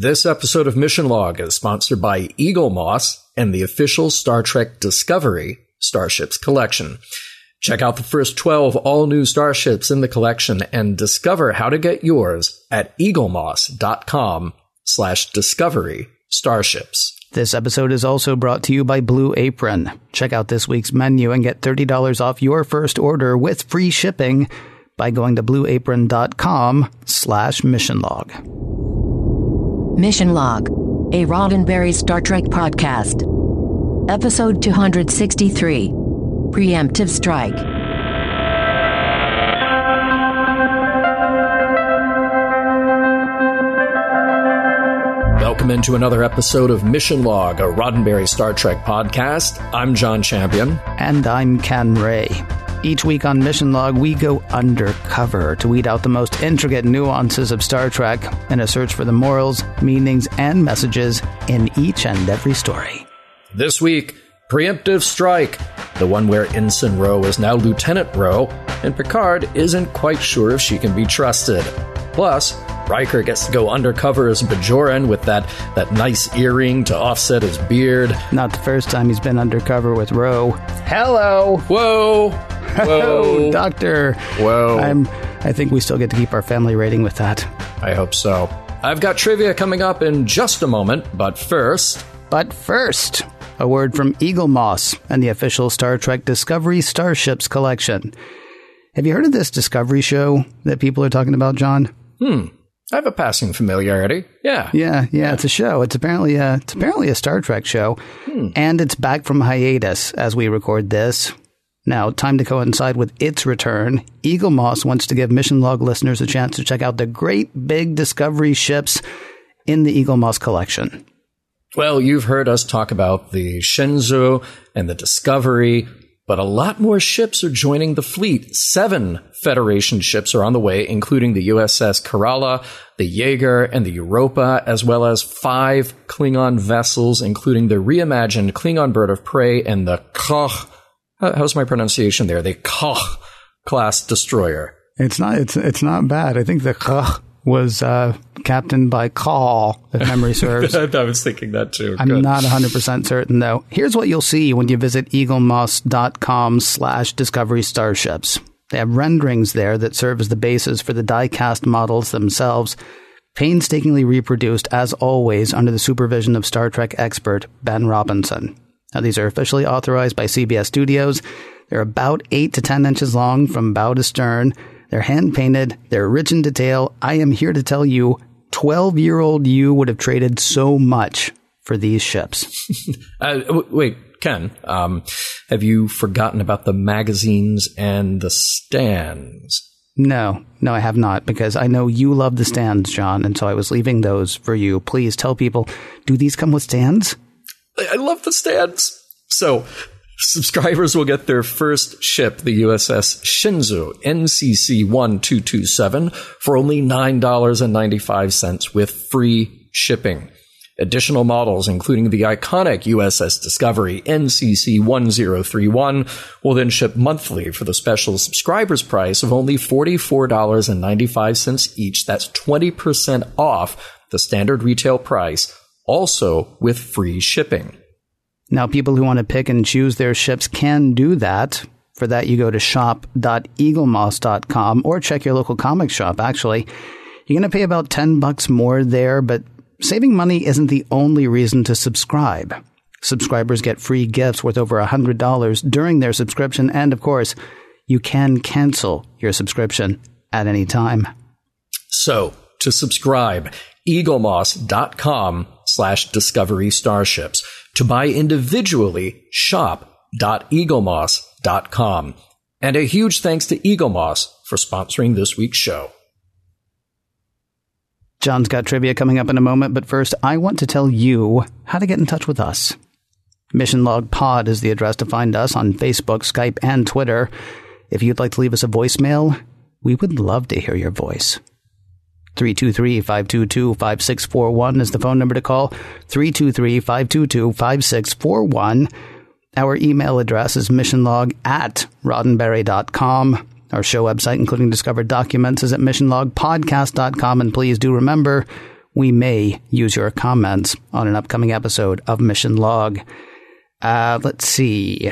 This episode of Mission Log is sponsored by Eaglemoss and the official Star Trek Discovery Starships collection. Check out the first 12 all new starships in the collection and discover how to get yours at eaglemoss.com slash discovery starships. This episode is also brought to you by Blue Apron. Check out this week's menu and get $30 off your first order with free shipping by going to blueapron.com slash mission log. Mission Log, a Roddenberry Star Trek podcast. Episode 263 Preemptive Strike. Welcome into another episode of Mission Log, a Roddenberry Star Trek podcast. I'm John Champion. And I'm Ken Ray. Each week on Mission Log, we go undercover to weed out the most intricate nuances of Star Trek in a search for the morals, meanings, and messages in each and every story. This week, Preemptive Strike, the one where Ensign Ro is now Lieutenant Ro, and Picard isn't quite sure if she can be trusted. Plus, Riker gets to go undercover as Bajoran with that, that nice earring to offset his beard. Not the first time he's been undercover with Ro. Hello! Whoa! Oh, Whoa! Doctor! Whoa. I'm, I think we still get to keep our family rating with that. I hope so. I've got trivia coming up in just a moment, but first, But first, a word from Eaglemoss and the official Star Trek Discovery Starships collection. Have you heard of this Discovery show that people are talking about, John? Hmm. I have a passing familiarity. Yeah. Yeah, yeah, it's a show. It's apparently a, it's apparently a Star Trek show, and it's back from hiatus as we record this. Now, time to coincide with its return. Eaglemoss wants to give Mission Log listeners a chance to check out the great big Discovery ships in the Eaglemoss collection. Well, you've heard us talk about the Shenzhou and the Discovery, but a lot more ships are joining the fleet. Seven Federation ships are on the way, including the USS Kerala, the Yeager, and the Europa, as well as five Klingon vessels, including the reimagined Klingon Bird of Prey and the Koch. How- How's my pronunciation there? The Koch class destroyer. It's not. It's it's not bad. I think the Kh was uh, captained by Kol, if memory serves. I was thinking that too. I'm Good. not 100% certain, though. Here's what you'll see when you visit eaglemoss.com slash discovery starships. They have renderings there that serve as the basis for the die-cast models themselves, painstakingly reproduced, as always, under the supervision of Star Trek expert Ben Robinson. Now, these are officially authorized by CBS Studios. They're about 8 to 10 inches long from bow to stern. They're hand painted. They're rich in detail. I am here to tell you, 12 year old you would have traded so much for these ships. Uh, w- wait, Ken, um, have you forgotten about the magazines and the stands? No, no, I have not, because I know you love the stands, John, and so I was leaving those for you. Please tell people, do these come with stands? I love the stands. So, subscribers will get their first ship, the USS Shenzhou NCC 1227, for only $9.95 with free shipping. Additional models, including the iconic USS Discovery NCC 1031, will then ship monthly for the special subscribers price of only $44.95 each. That's 20% off the standard retail price, also with free shipping. Now, people who want to pick and choose their ships can do that. For that, you go to shop.eaglemoss.com or check your local comic shop, actually. You're going to pay about 10 bucks more there, but saving money isn't the only reason to subscribe. Subscribers get free gifts worth over $100 during their subscription, and of course, you can cancel your subscription at any time. So, to subscribe, eaglemoss.com slash discovery starships. To buy individually, shop.eaglemoss.com. And a huge thanks to Eaglemoss for sponsoring this week's show. John's got trivia coming up in a moment, but first, I want to tell you how to get in touch with us. Mission Log Pod is the address to find us on Facebook, Skype, and Twitter. If you'd like to leave us a voicemail, we would love to hear your voice. 323-522-5641 is the phone number to call. 323-522-5641. Our email address is missionlog at roddenberry.com. Our show website, including discovered documents, is at missionlogpodcast.com. And please do remember, we may use your comments on an upcoming episode of Mission Log. Uh, let's see.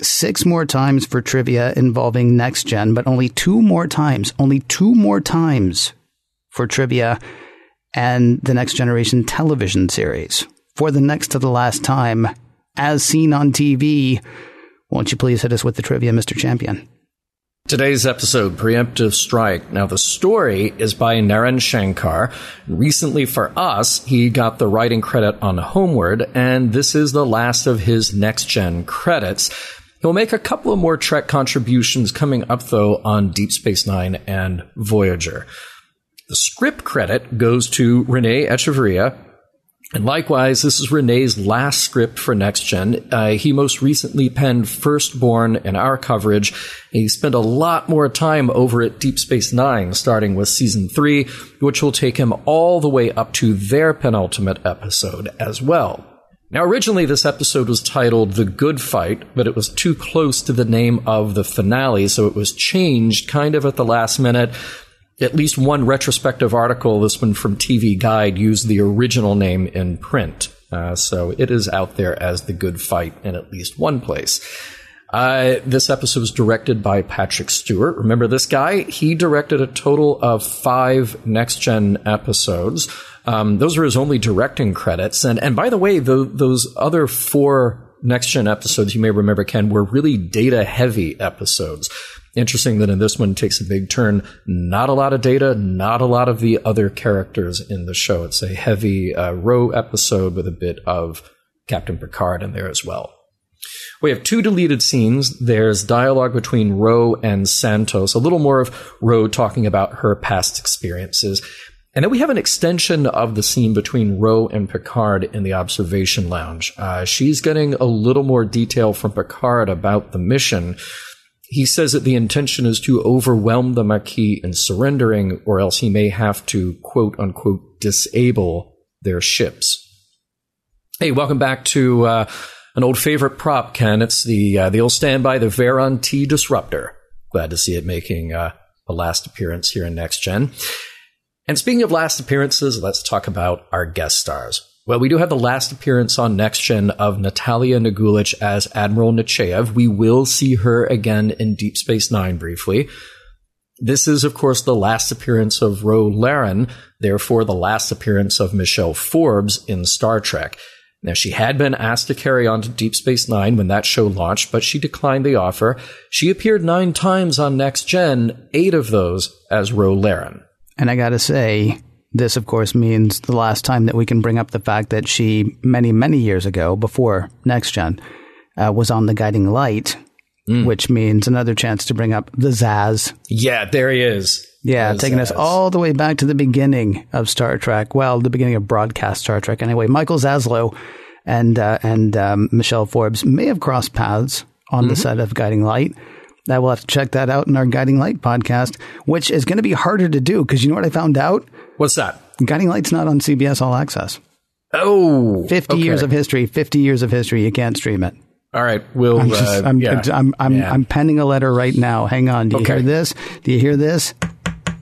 Six more times for trivia involving Next Gen, but only two more times, only two more times for trivia and the Next Generation television series. For the next to the last time, as seen on TV, won't you please hit us with the trivia, Mr. Champion? Today's episode, Preemptive Strike. Now, the story is by Naren Shankar. Recently, for us, he got the writing credit on Homeward, and this is the last of his next gen credits. He'll make a couple of more Trek contributions coming up, though, on Deep Space Nine and Voyager. The script credit goes to Renee Echevarria, and likewise, this is Renee's last script for Next Gen. Uh, he most recently penned Firstborn in our coverage. He spent a lot more time over at Deep Space Nine, starting with season three, which will take him all the way up to their penultimate episode as well. Now, originally, this episode was titled The Good Fight, but it was too close to the name of the finale, so it was changed kind of at the last minute at least one retrospective article, this one from TV Guide, used the original name in print. Uh, so it is out there as The Good Fight in at least one place. Uh, this episode was directed by Patrick Stewart. Remember this guy? He directed a total of five next gen episodes. Um, those were his only directing credits. And and by the way, the, those other four next gen episodes you may remember, Ken, were really data heavy episodes. Interesting that in this one takes a big turn. Not a lot of data, not a lot of the other characters in the show. It's a heavy uh, Ro episode with a bit of Captain Picard in there as well. We have two deleted scenes. There's dialogue between Ro and Santos, a little more of Ro talking about her past experiences. And then we have an extension of the scene between Ro and Picard in the observation lounge. Uh, she's getting a little more detail from Picard about the mission he says that the intention is to overwhelm the Maquis in surrendering, or else he may have to quote unquote disable their ships. Hey, welcome back to uh, an old favorite prop, Ken. It's the uh, the old standby, the Varon-T Disruptor. Glad to see it making uh, a last appearance here in Next Gen. And speaking of last appearances, let's talk about our guest stars. Well, we do have the last appearance on Next Gen of Natalia Nogulich as Admiral Nechayev. We will see her again in Deep Space Nine briefly. This is, of course, the last appearance of Ro Laren, therefore the last appearance of Michelle Forbes in Star Trek. Now, she had been asked to carry on to Deep Space Nine when that show launched, but she declined the offer. She appeared nine times on Next Gen, eight of those as Ro Laren. And I gotta say, this, of course, means the last time that we can bring up the fact that she, many, many years ago, before Next Gen, uh, was on the Guiding Light, mm. which means another chance to bring up the Zaz. Yeah, there he is. Yeah, taking Zaz. us all the way back to the beginning of Star Trek. Well, the beginning of broadcast Star Trek, anyway. Michael Zaslow and uh, and um, Michelle Forbes may have crossed paths on mm-hmm. the set of Guiding Light. I will have to check that out in our Guiding Light podcast, which is going to be harder to do because you know what I found out? What's that? Guiding Light's not on CBS All Access. Oh, 50 okay. years of history, 50 years of history. You can't stream it. All right, we'll. I'm, just, uh, I'm, yeah. I'm, I'm, yeah. I'm, penning a letter right now. Hang on. Do you okay. hear this? Do you hear this?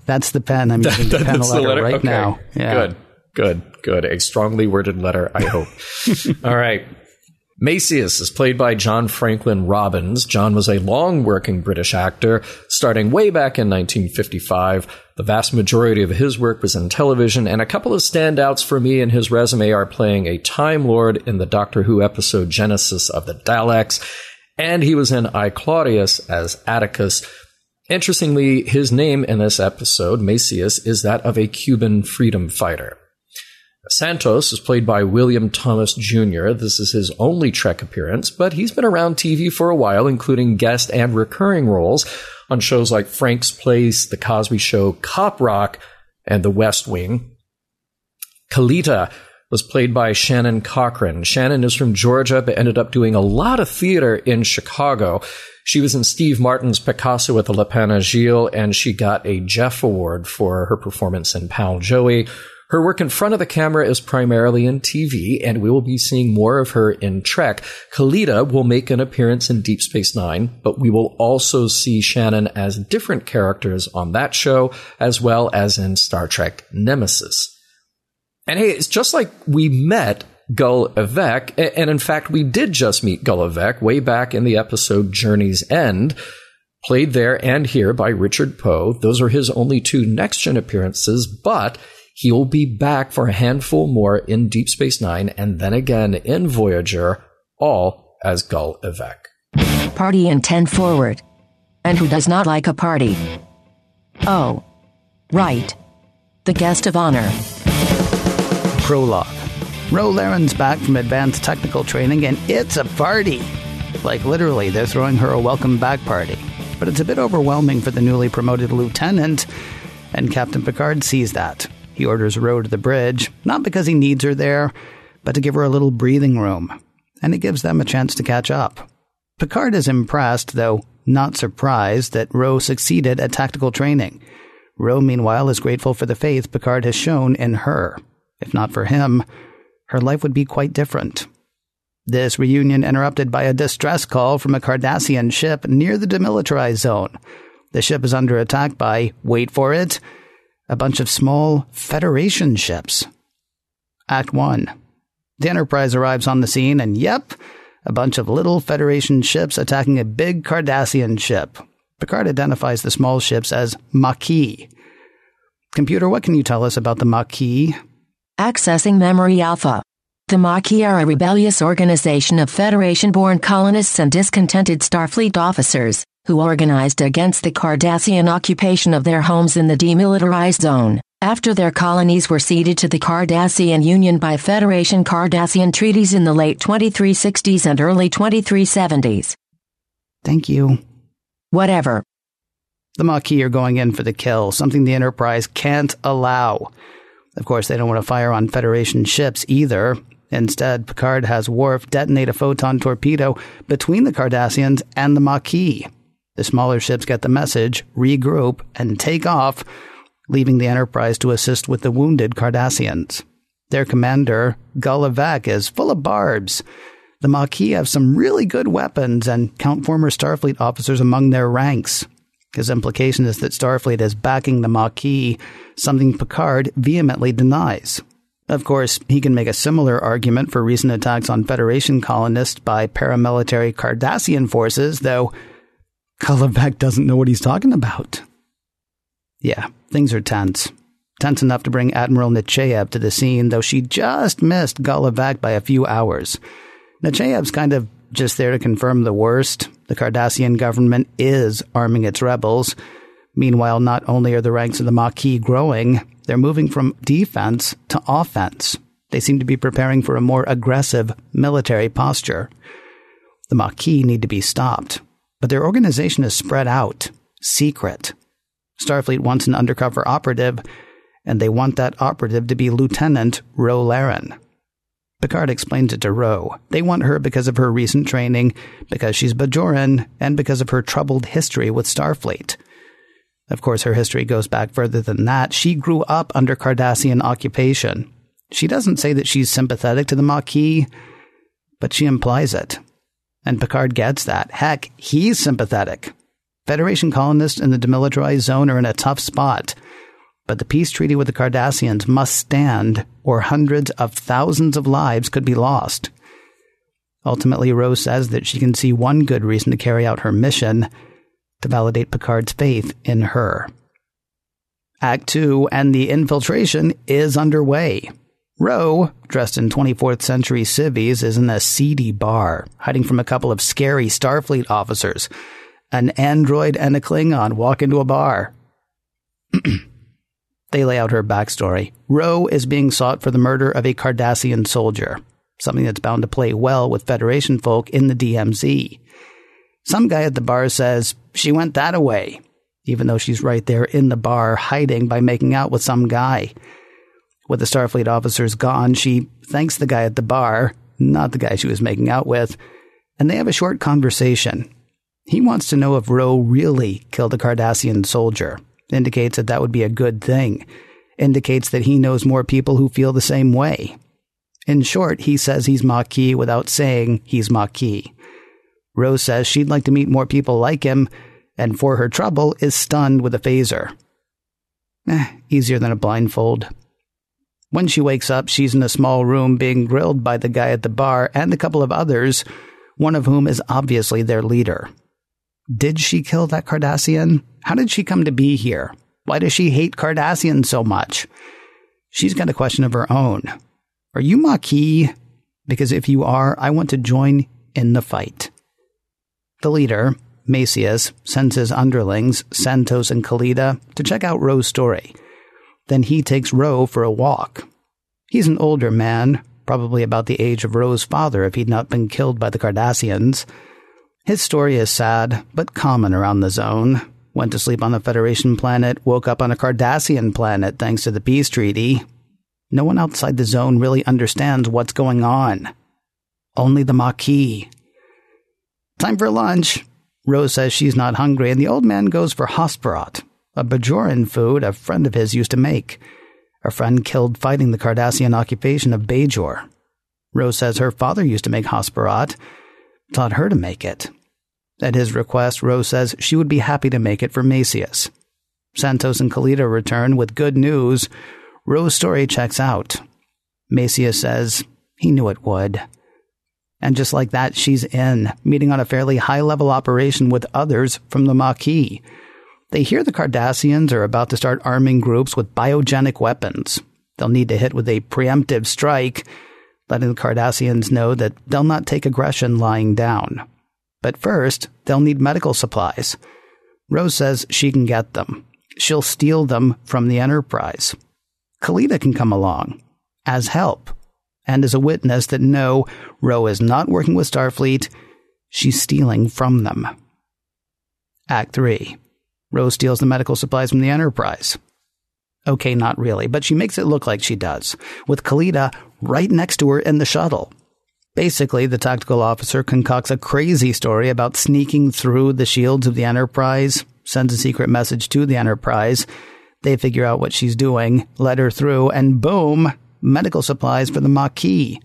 That's the pen I'm using to pen a letter, letter, right okay. now. Yeah. Good, good, good. A strongly worded letter, I hope. All right. Macias is played by John Franklin Robbins. John was a long working British actor, starting way back in 1955. The vast majority of his work was in television, and a couple of standouts for me in his resume are playing a Time Lord in the Doctor Who episode Genesis of the Daleks, and he was in I Claudius as Atticus. Interestingly, his name in this episode, Macias, is that of a Cuban freedom fighter. Santos is played by William Thomas Jr. This is his only Trek appearance, but he's been around TV for a while, including guest and recurring roles on shows like Frank's Place, The Cosby Show, Cop Rock, and The West Wing. Kalita was played by Shannon Cochran. Shannon is from Georgia, but ended up doing a lot of theater in Chicago. She was in Steve Martin's Picasso at the Lapin Agile, and she got a Jeff Award for her performance in Pal Joey. Her work in front of the camera is primarily in TV, and we will be seeing more of her in Trek. Kalita will make an appearance in Deep Space Nine, but we will also see Shannon as different characters on that show, as well as in Star Trek Nemesis. And hey, it's just like we met Gul Evek, and in fact, we did just meet Gul Evek way back in the episode Journey's End, played there and here by Richard Poe. Those are his only two next gen appearances, but he will be back for a handful more in Deep Space Nine and then again in Voyager, all as Gul Evek. Party in 10 forward. And who does not like a party? Oh. Right. The guest of honor. Prologue. Ro Laren's back from advanced technical training and it's a party. Like literally, they're throwing her a welcome back party. But it's a bit overwhelming for the newly promoted lieutenant, and Captain Picard sees that. He orders Ro to the bridge, not because he needs her there, but to give her a little breathing room. And it gives them a chance to catch up. Picard is impressed, though not surprised, that Ro succeeded at tactical training. Ro, meanwhile, is grateful for the faith Picard has shown in her. If not for him, her life would be quite different. This reunion interrupted by a distress call from a Cardassian ship near the demilitarized zone. The ship is under attack by, wait for it, a bunch of small Federation ships. Act 1. The Enterprise arrives on the scene, and yep, a bunch of little Federation ships attacking a big Cardassian ship. Picard identifies the small ships as Maquis. Computer, what can you tell us about the Maquis? Accessing Memory Alpha. The Maquis are a rebellious organization of Federation born colonists and discontented Starfleet officers who organized against the Cardassian occupation of their homes in the demilitarized zone. After their colonies were ceded to the Cardassian Union by Federation Cardassian treaties in the late 2360s and early 2370s. Thank you. Whatever. The Maquis are going in for the kill, something the Enterprise can't allow. Of course, they don't want to fire on Federation ships either. Instead, Picard has Worf detonate a photon torpedo between the Cardassians and the Maquis. The smaller ships get the message, regroup, and take off, leaving the Enterprise to assist with the wounded Cardassians. Their commander, Gul is full of barbs. The Maquis have some really good weapons and count former Starfleet officers among their ranks. His implication is that Starfleet is backing the Maquis, something Picard vehemently denies. Of course, he can make a similar argument for recent attacks on Federation colonists by paramilitary Cardassian forces, though Gul Evek doesn't know what he's talking about. Yeah, things are tense. Tense enough to bring Admiral Nechayev to the scene, though she just missed Evek by a few hours. Nechayev's kind of just there to confirm the worst. The Cardassian government is arming its rebels. Meanwhile, not only are the ranks of the Maquis growing, they're moving from defense to offense. They seem to be preparing for a more aggressive military posture. The Maquis need to be stopped, but their organization is spread out, secret. Starfleet wants an undercover operative, and they want that operative to be Lieutenant Ro Laren. Picard explains it to Ro. They want her because of her recent training, because she's Bajoran, and because of her troubled history with Starfleet. Of course, her history goes back further than that. She grew up under Cardassian occupation. She doesn't say that she's sympathetic to the Maquis, but she implies it. And Picard gets that. Heck, he's sympathetic. Federation colonists in the demilitarized zone are in a tough spot but the peace treaty with the Cardassians must stand, or hundreds of thousands of lives could be lost. Ultimately, Ro says that she can see one good reason to carry out her mission to validate Picard's faith in her. Act 2 and the infiltration is underway. Ro, dressed in 24th century civvies, is in a seedy bar, hiding from a couple of scary Starfleet officers. An android and a Klingon walk into a bar. They lay out her backstory. Ro is being sought for the murder of a Cardassian soldier, something that's bound to play well with Federation folk in the DMZ. Some guy at the bar says she went that away, even though she's right there in the bar hiding by making out with some guy. With the Starfleet officers gone, she thanks the guy at the bar, not the guy she was making out with, and they have a short conversation. He wants to know if Ro really killed a Cardassian soldier indicates that that would be a good thing, indicates that he knows more people who feel the same way. In short, he says he's Maquis without saying he's Maquis. Ro says she'd like to meet more people like him, and for her trouble is stunned with a phaser. Eh, easier than a blindfold. When she wakes up, she's in a small room being grilled by the guy at the bar and a couple of others, one of whom is obviously their leader. Did she kill that Cardassian? How did she come to be here? Why does she hate Cardassian so much? She's got a question of her own. Are you Maquis? Because if you are, I want to join in the fight. The leader, Macias, sends his underlings, Santos and Kalita, to check out Ro's story. Then he takes Ro for a walk. He's an older man, probably about the age of Ro's father if he'd not been killed by the Cardassians. His story is sad, but common around the zone. Went to sleep on a Federation planet, woke up on a Cardassian planet thanks to the peace treaty. No one outside the zone really understands what's going on. Only the Maquis. Time for lunch. Ro says she's not hungry, and the old man goes for Hasperat, a Bajoran food a friend of his used to make. A friend killed fighting the Cardassian occupation of Bajor. Ro says her father used to make Hasperat, taught her to make it. At his request, Ro says she would be happy to make it for Macias. Santos and Kalita return with good news. Ro's story checks out. Macias says he knew it would. And just like that, she's in, meeting on a fairly high level operation with others from the Maquis. They hear the Cardassians are about to start arming groups with biogenic weapons. They'll need to hit with a preemptive strike, letting the Cardassians know that they'll not take aggression lying down. But first, they'll need medical supplies. Ro says she can get them. She'll steal them from the Enterprise. Kalita can come along as help and as a witness that no, Ro is not working with Starfleet, she's stealing from them. Act 3. Ro steals the medical supplies from the Enterprise. Okay, not really, but she makes it look like she does, with Kalita right next to her in the shuttle. Basically, the tactical officer concocts a crazy story about sneaking through the shields of the Enterprise, sends a secret message to the Enterprise. They figure out what she's doing, let her through, and boom, medical supplies for the Maquis.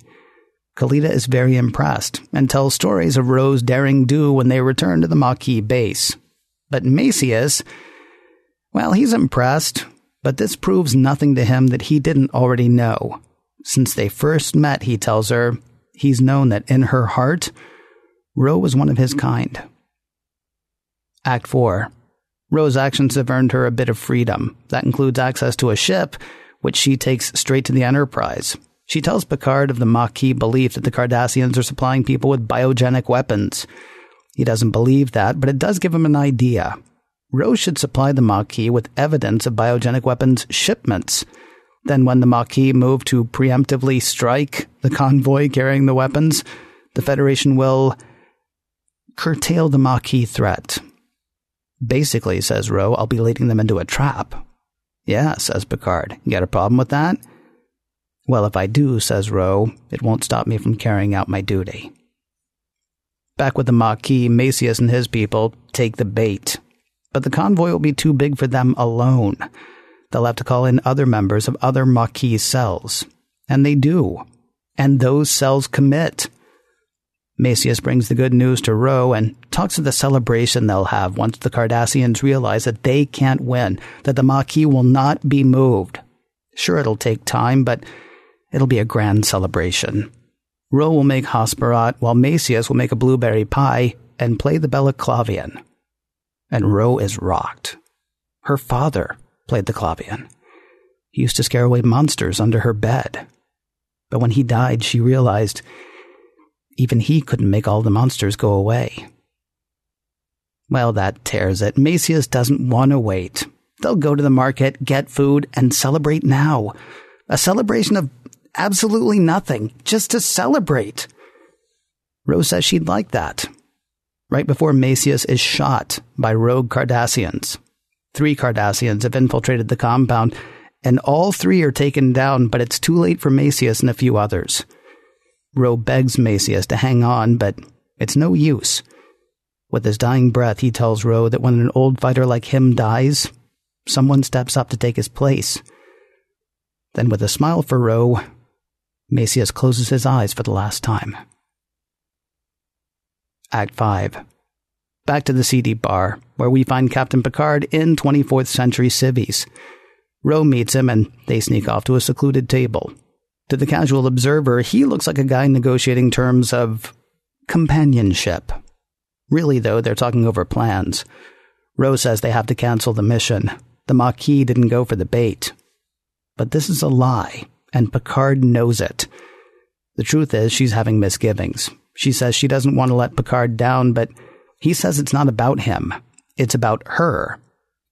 Kalita is very impressed and tells stories of Ro's daring do when they return to the Maquis base. But Macias, well, he's impressed, but this proves nothing to him that he didn't already know. Since they first met, he tells her, he's known that in her heart, Ro was one of his kind. Act 4. Ro's actions have earned her a bit of freedom. That includes access to a ship which she takes straight to the Enterprise. She tells Picard of the Maquis belief that the Cardassians are supplying people with biogenic weapons. He doesn't believe that, but it does give him an idea. Ro should supply the Maquis with evidence of biogenic weapons shipments. Then, when the Maquis move to preemptively strike the convoy carrying the weapons, the Federation will curtail the Maquis threat. Basically, says Ro, I'll be leading them into a trap. Yeah, says Picard. You got a problem with that? Well, if I do, says Ro, it won't stop me from carrying out my duty. Back with the Maquis, Macias and his people take the bait. But the convoy will be too big for them alone. They'll have to call in other members of other Maquis cells. And they do. And those cells commit. Macias brings the good news to Ro and talks of the celebration they'll have once the Cardassians realize that they can't win, that the Maquis will not be moved. Sure, it'll take time, but it'll be a grand celebration. Ro will make Hasperat, while Macias will make a blueberry pie and play the Bella Clavian. And Ro is rocked. Her father played the Clavian. He used to scare away monsters under her bed. But when he died, she realized even he couldn't make all the monsters go away. Well, that tears it. Macias doesn't want to wait. They'll go to the market, get food, and celebrate now. A celebration of absolutely nothing, just to celebrate. Ro says she'd like that. Right before Macias is shot by rogue Cardassians. Three Cardassians have infiltrated the compound, and all three are taken down, but it's too late for Macias and a few others. Ro begs Macias to hang on, but it's no use. With his dying breath, he tells Ro that when an old fighter like him dies, someone steps up to take his place. Then, with a smile for Ro, Macias closes his eyes for the last time. Act 5. Back to the seedy bar, where we find Captain Picard in 24th century civvies. Ro meets him and they sneak off to a secluded table. To the casual observer, he looks like a guy negotiating terms of companionship. Really, though, they're talking over plans. Ro says they have to cancel the mission. The Maquis didn't go for the bait. But this is a lie, and Picard knows it. The truth is, she's having misgivings. She says she doesn't want to let Picard down, but he says it's not about him. It's about her.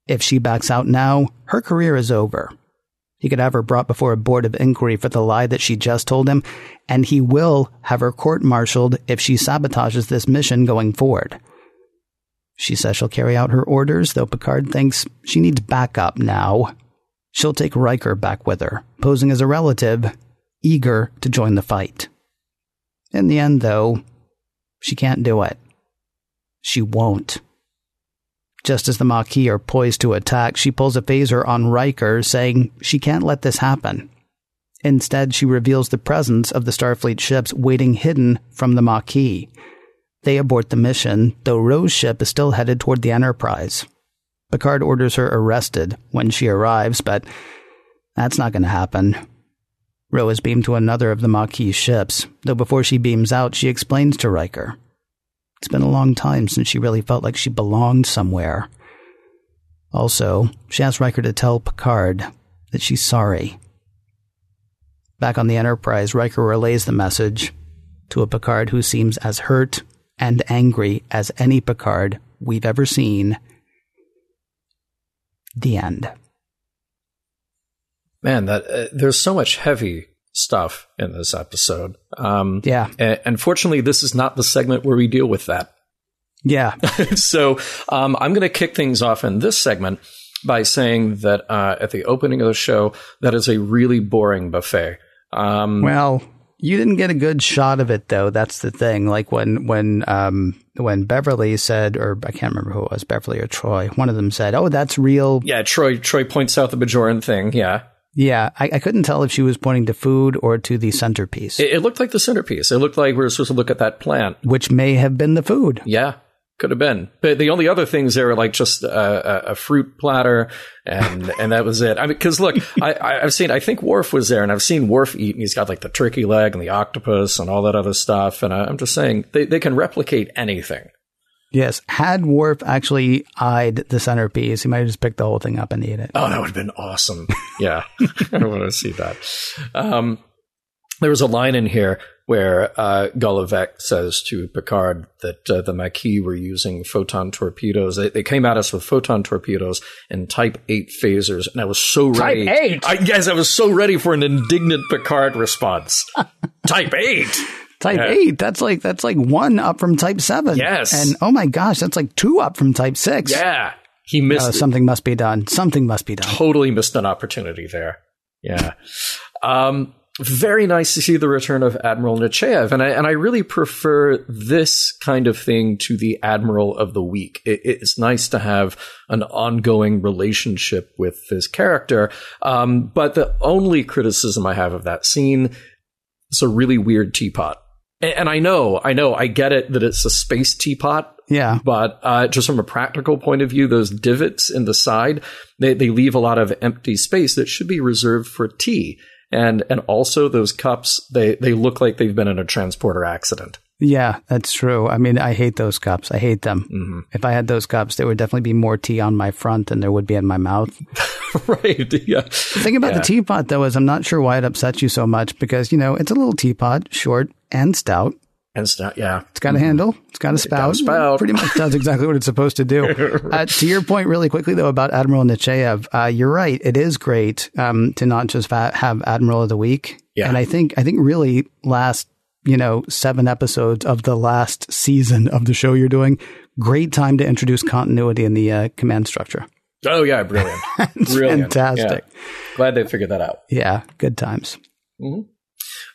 If she backs out now, her career is over. He could have her brought before a board of inquiry for the lie that she just told him, and he will have her court martialed if she sabotages this mission going forward. She says she'll carry out her orders, though Picard thinks she needs backup now. She'll take Riker back with her, posing as a relative, eager to join the fight. In the end, though, she can't do it. She won't. Just as the Maquis are poised to attack, she pulls a phaser on Riker, saying she can't let this happen. Instead, she reveals the presence of the Starfleet ships waiting hidden from the Maquis. They abort the mission, though Ro's ship is still headed toward the Enterprise. Picard orders her arrested when she arrives, but that's not going to happen. Ro is beamed to another of the Maquis ships, though before she beams out, she explains to Riker it's been a long time since she really felt like she belonged somewhere. Also, she asks Riker to tell Picard that she's sorry. Back on the Enterprise, Riker relays the message to a Picard who seems as hurt and angry as any Picard we've ever seen. The end. Man, that uh, there's so much heavy stuff in this episode. Um, yeah. unfortunately, this is not the segment where we deal with that. Yeah. so um, I'm going to kick things off in this segment by saying that uh, at the opening of the show, that is a really boring buffet. Um, well, you didn't get a good shot of it though. That's the thing. Like when when um, when Beverly said, or I can't remember who it was, Beverly or Troi, One of them said, "Oh, that's real." Yeah, Troy. Troi points out the Bajoran thing. Yeah. Yeah, I, I, couldn't tell if she was pointing to food or to the centerpiece. It, it, looked like the centerpiece. It looked like we were supposed to look at that plant, which may have been the food. Yeah, could have been. But the only other things there were like just a, a, a fruit platter, and and that was it. I mean, because look, I, have seen. I think Worf was there, and I've seen Worf eat, and he's got like the turkey leg and the octopus and all that other stuff. And I, I'm just saying they they can replicate anything. Yes. Had Worf actually eyed the centerpiece, he might have just picked the whole thing up and eat it. Oh, that would have been awesome. Yeah. I want to see that. Um, there was a line in here where uh, says to Picard that uh, the Maquis were using photon torpedoes. They, they, came at us with photon torpedoes and Type 8 phasers, and I was so ready. Type 8? I, yes, I was so ready for an indignant Picard response. type 8? Type yeah. eight. That's like that's like one up from Type seven. Yes. And oh my gosh, that's like two up from Type six. Yeah. He missed uh, something. Must be done. Something must be done. Totally missed an opportunity there. Yeah. Um, very nice to see the return of Admiral Nechayev, and I and I really prefer this kind of thing to the Admiral of the Week. It, it's nice to have an ongoing relationship with this character. Um, but the only criticism I have of that scene is a really weird teapot. And I know, I know, I get it that it's a space teapot. Yeah. But uh, just from a practical point of view, those divots in the side, they, they leave a lot of empty space that should be reserved for tea. And and also those cups, they, they look like they've been in a transporter accident. Yeah, that's true. I mean, I hate those cups. I hate them. Mm-hmm. If I had those cups, there would definitely be more tea on my front than there would be in my mouth. right. Yeah. The thing about yeah. the teapot, though, is I'm not sure why it upsets you so much because, you know, it's a little teapot, short and stout. And stout, yeah. It's got a handle. It's got a spout. Got a spout. Pretty much does exactly what it's supposed to do. Uh, to your point, really quickly though, about Admiral Nechayev, uh, you're right. It is great um, to not just fa- have Admiral of the Week. Yeah. And I think I think really last you know seven episodes of the last season of the show you're doing, great time to introduce continuity in the uh, command structure. Oh yeah, brilliant, brilliant, fantastic. Yeah. Glad they figured that out. Yeah, good times. Mm-hmm.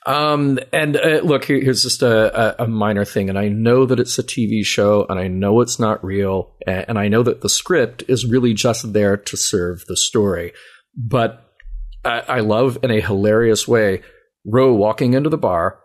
Um, and uh, look, here's just a, a, minor thing, and I know that it's a TV show, and I know it's not real, and I know that the script is really just there to serve the story. But I, I love, in a hilarious way, Ro walking into the bar,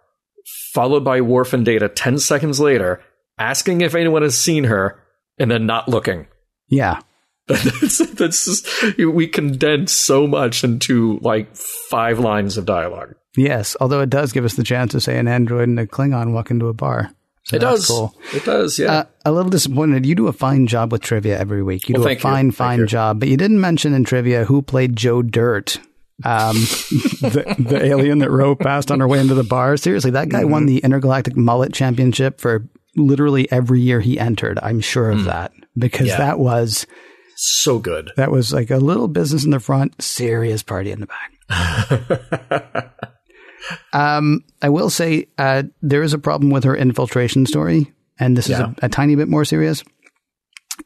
followed by Worf and Data ten seconds later, asking if anyone has seen her, and then not looking. Yeah. that's, that's just, we condense so much into like five lines of dialogue. Yes, although it does give us the chance to say an android and a Klingon walk into a bar. So it does. Cool. It does. Yeah. Uh, a little disappointed. You do a fine job with trivia every week. You Well, do a thank you. fine, fine job. But you didn't mention in trivia who played Joe Dirt, um, the, the alien that Ro passed on her way into the bar. Seriously, that guy Mm-hmm. won the Intergalactic Mullet Championship for literally every year he entered. I'm sure of that because Mm. Yeah. that was so good. that was like a little business in the front, serious party in the back. Um, I will say uh, there is a problem with her infiltration story, and this Yeah. is a, a tiny bit more serious.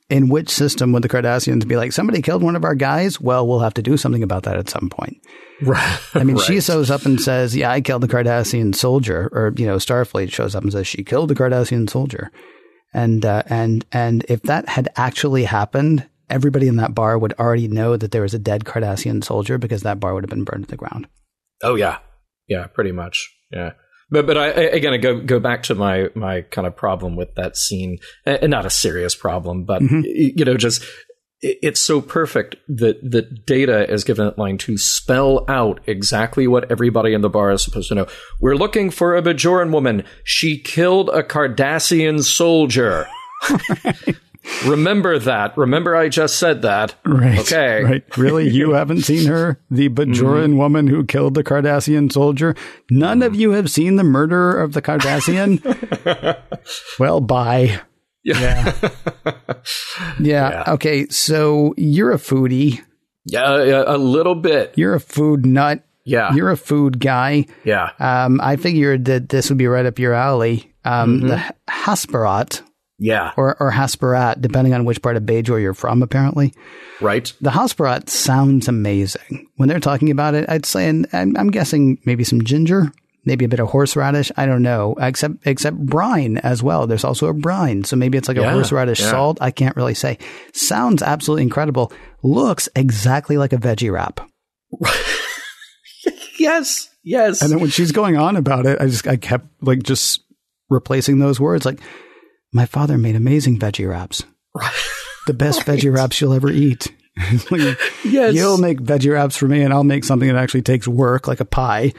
In which system would the Cardassians be like, somebody killed one of our guys? Well, we'll have to do something about that at some point. Right. I mean, she Right. shows up and says, Yeah, I killed the Cardassian soldier. Or, you know, Starfleet shows up and says, She killed the Cardassian soldier. And, uh, and, and if that had actually happened, everybody in that bar would already know that there was a dead Cardassian soldier because that bar would have been burned to the ground. Oh yeah, yeah, pretty much. Yeah, but but I, I again I go go back to my my kind of problem with that scene, and not a serious problem, but Mhm. you know, just it's so perfect that that Data is given that line to spell out exactly what everybody in the bar is supposed to know. We're looking for a Bajoran woman. She killed a Cardassian soldier. Remember that. Remember, I just said that. Right. Okay. Right. Really? You haven't seen her? The Bajoran woman who killed the Cardassian soldier? None of you have seen the murderer of the Cardassian? well, bye. Yeah. Yeah. Okay. So you're a foodie. yeah, yeah, a little bit. You're a food nut. Yeah. You're a food guy. yeah. Um, I figured that this would be right up your alley. Um, Mm-hmm. The Hasperat Yeah. or, or Hasperat, depending on which part of Bajor you're from, apparently. Right. The Hasperat sounds amazing. When they're talking about it, I'd say, and I'm, I'm guessing maybe some ginger, maybe a bit of horseradish. I don't know, except, except brine as well. There's also a brine. So maybe it's like a horseradish yeah. salt. I can't really say. Sounds absolutely incredible. Looks exactly like a veggie wrap. Yes. Yes. And then when she's going on about it, I just, I kept like just replacing those words. Like, my father made amazing veggie wraps. The best veggie wraps you'll ever eat. Like, yes. You'll make veggie wraps for me, and I'll make something that actually takes work, like a pie.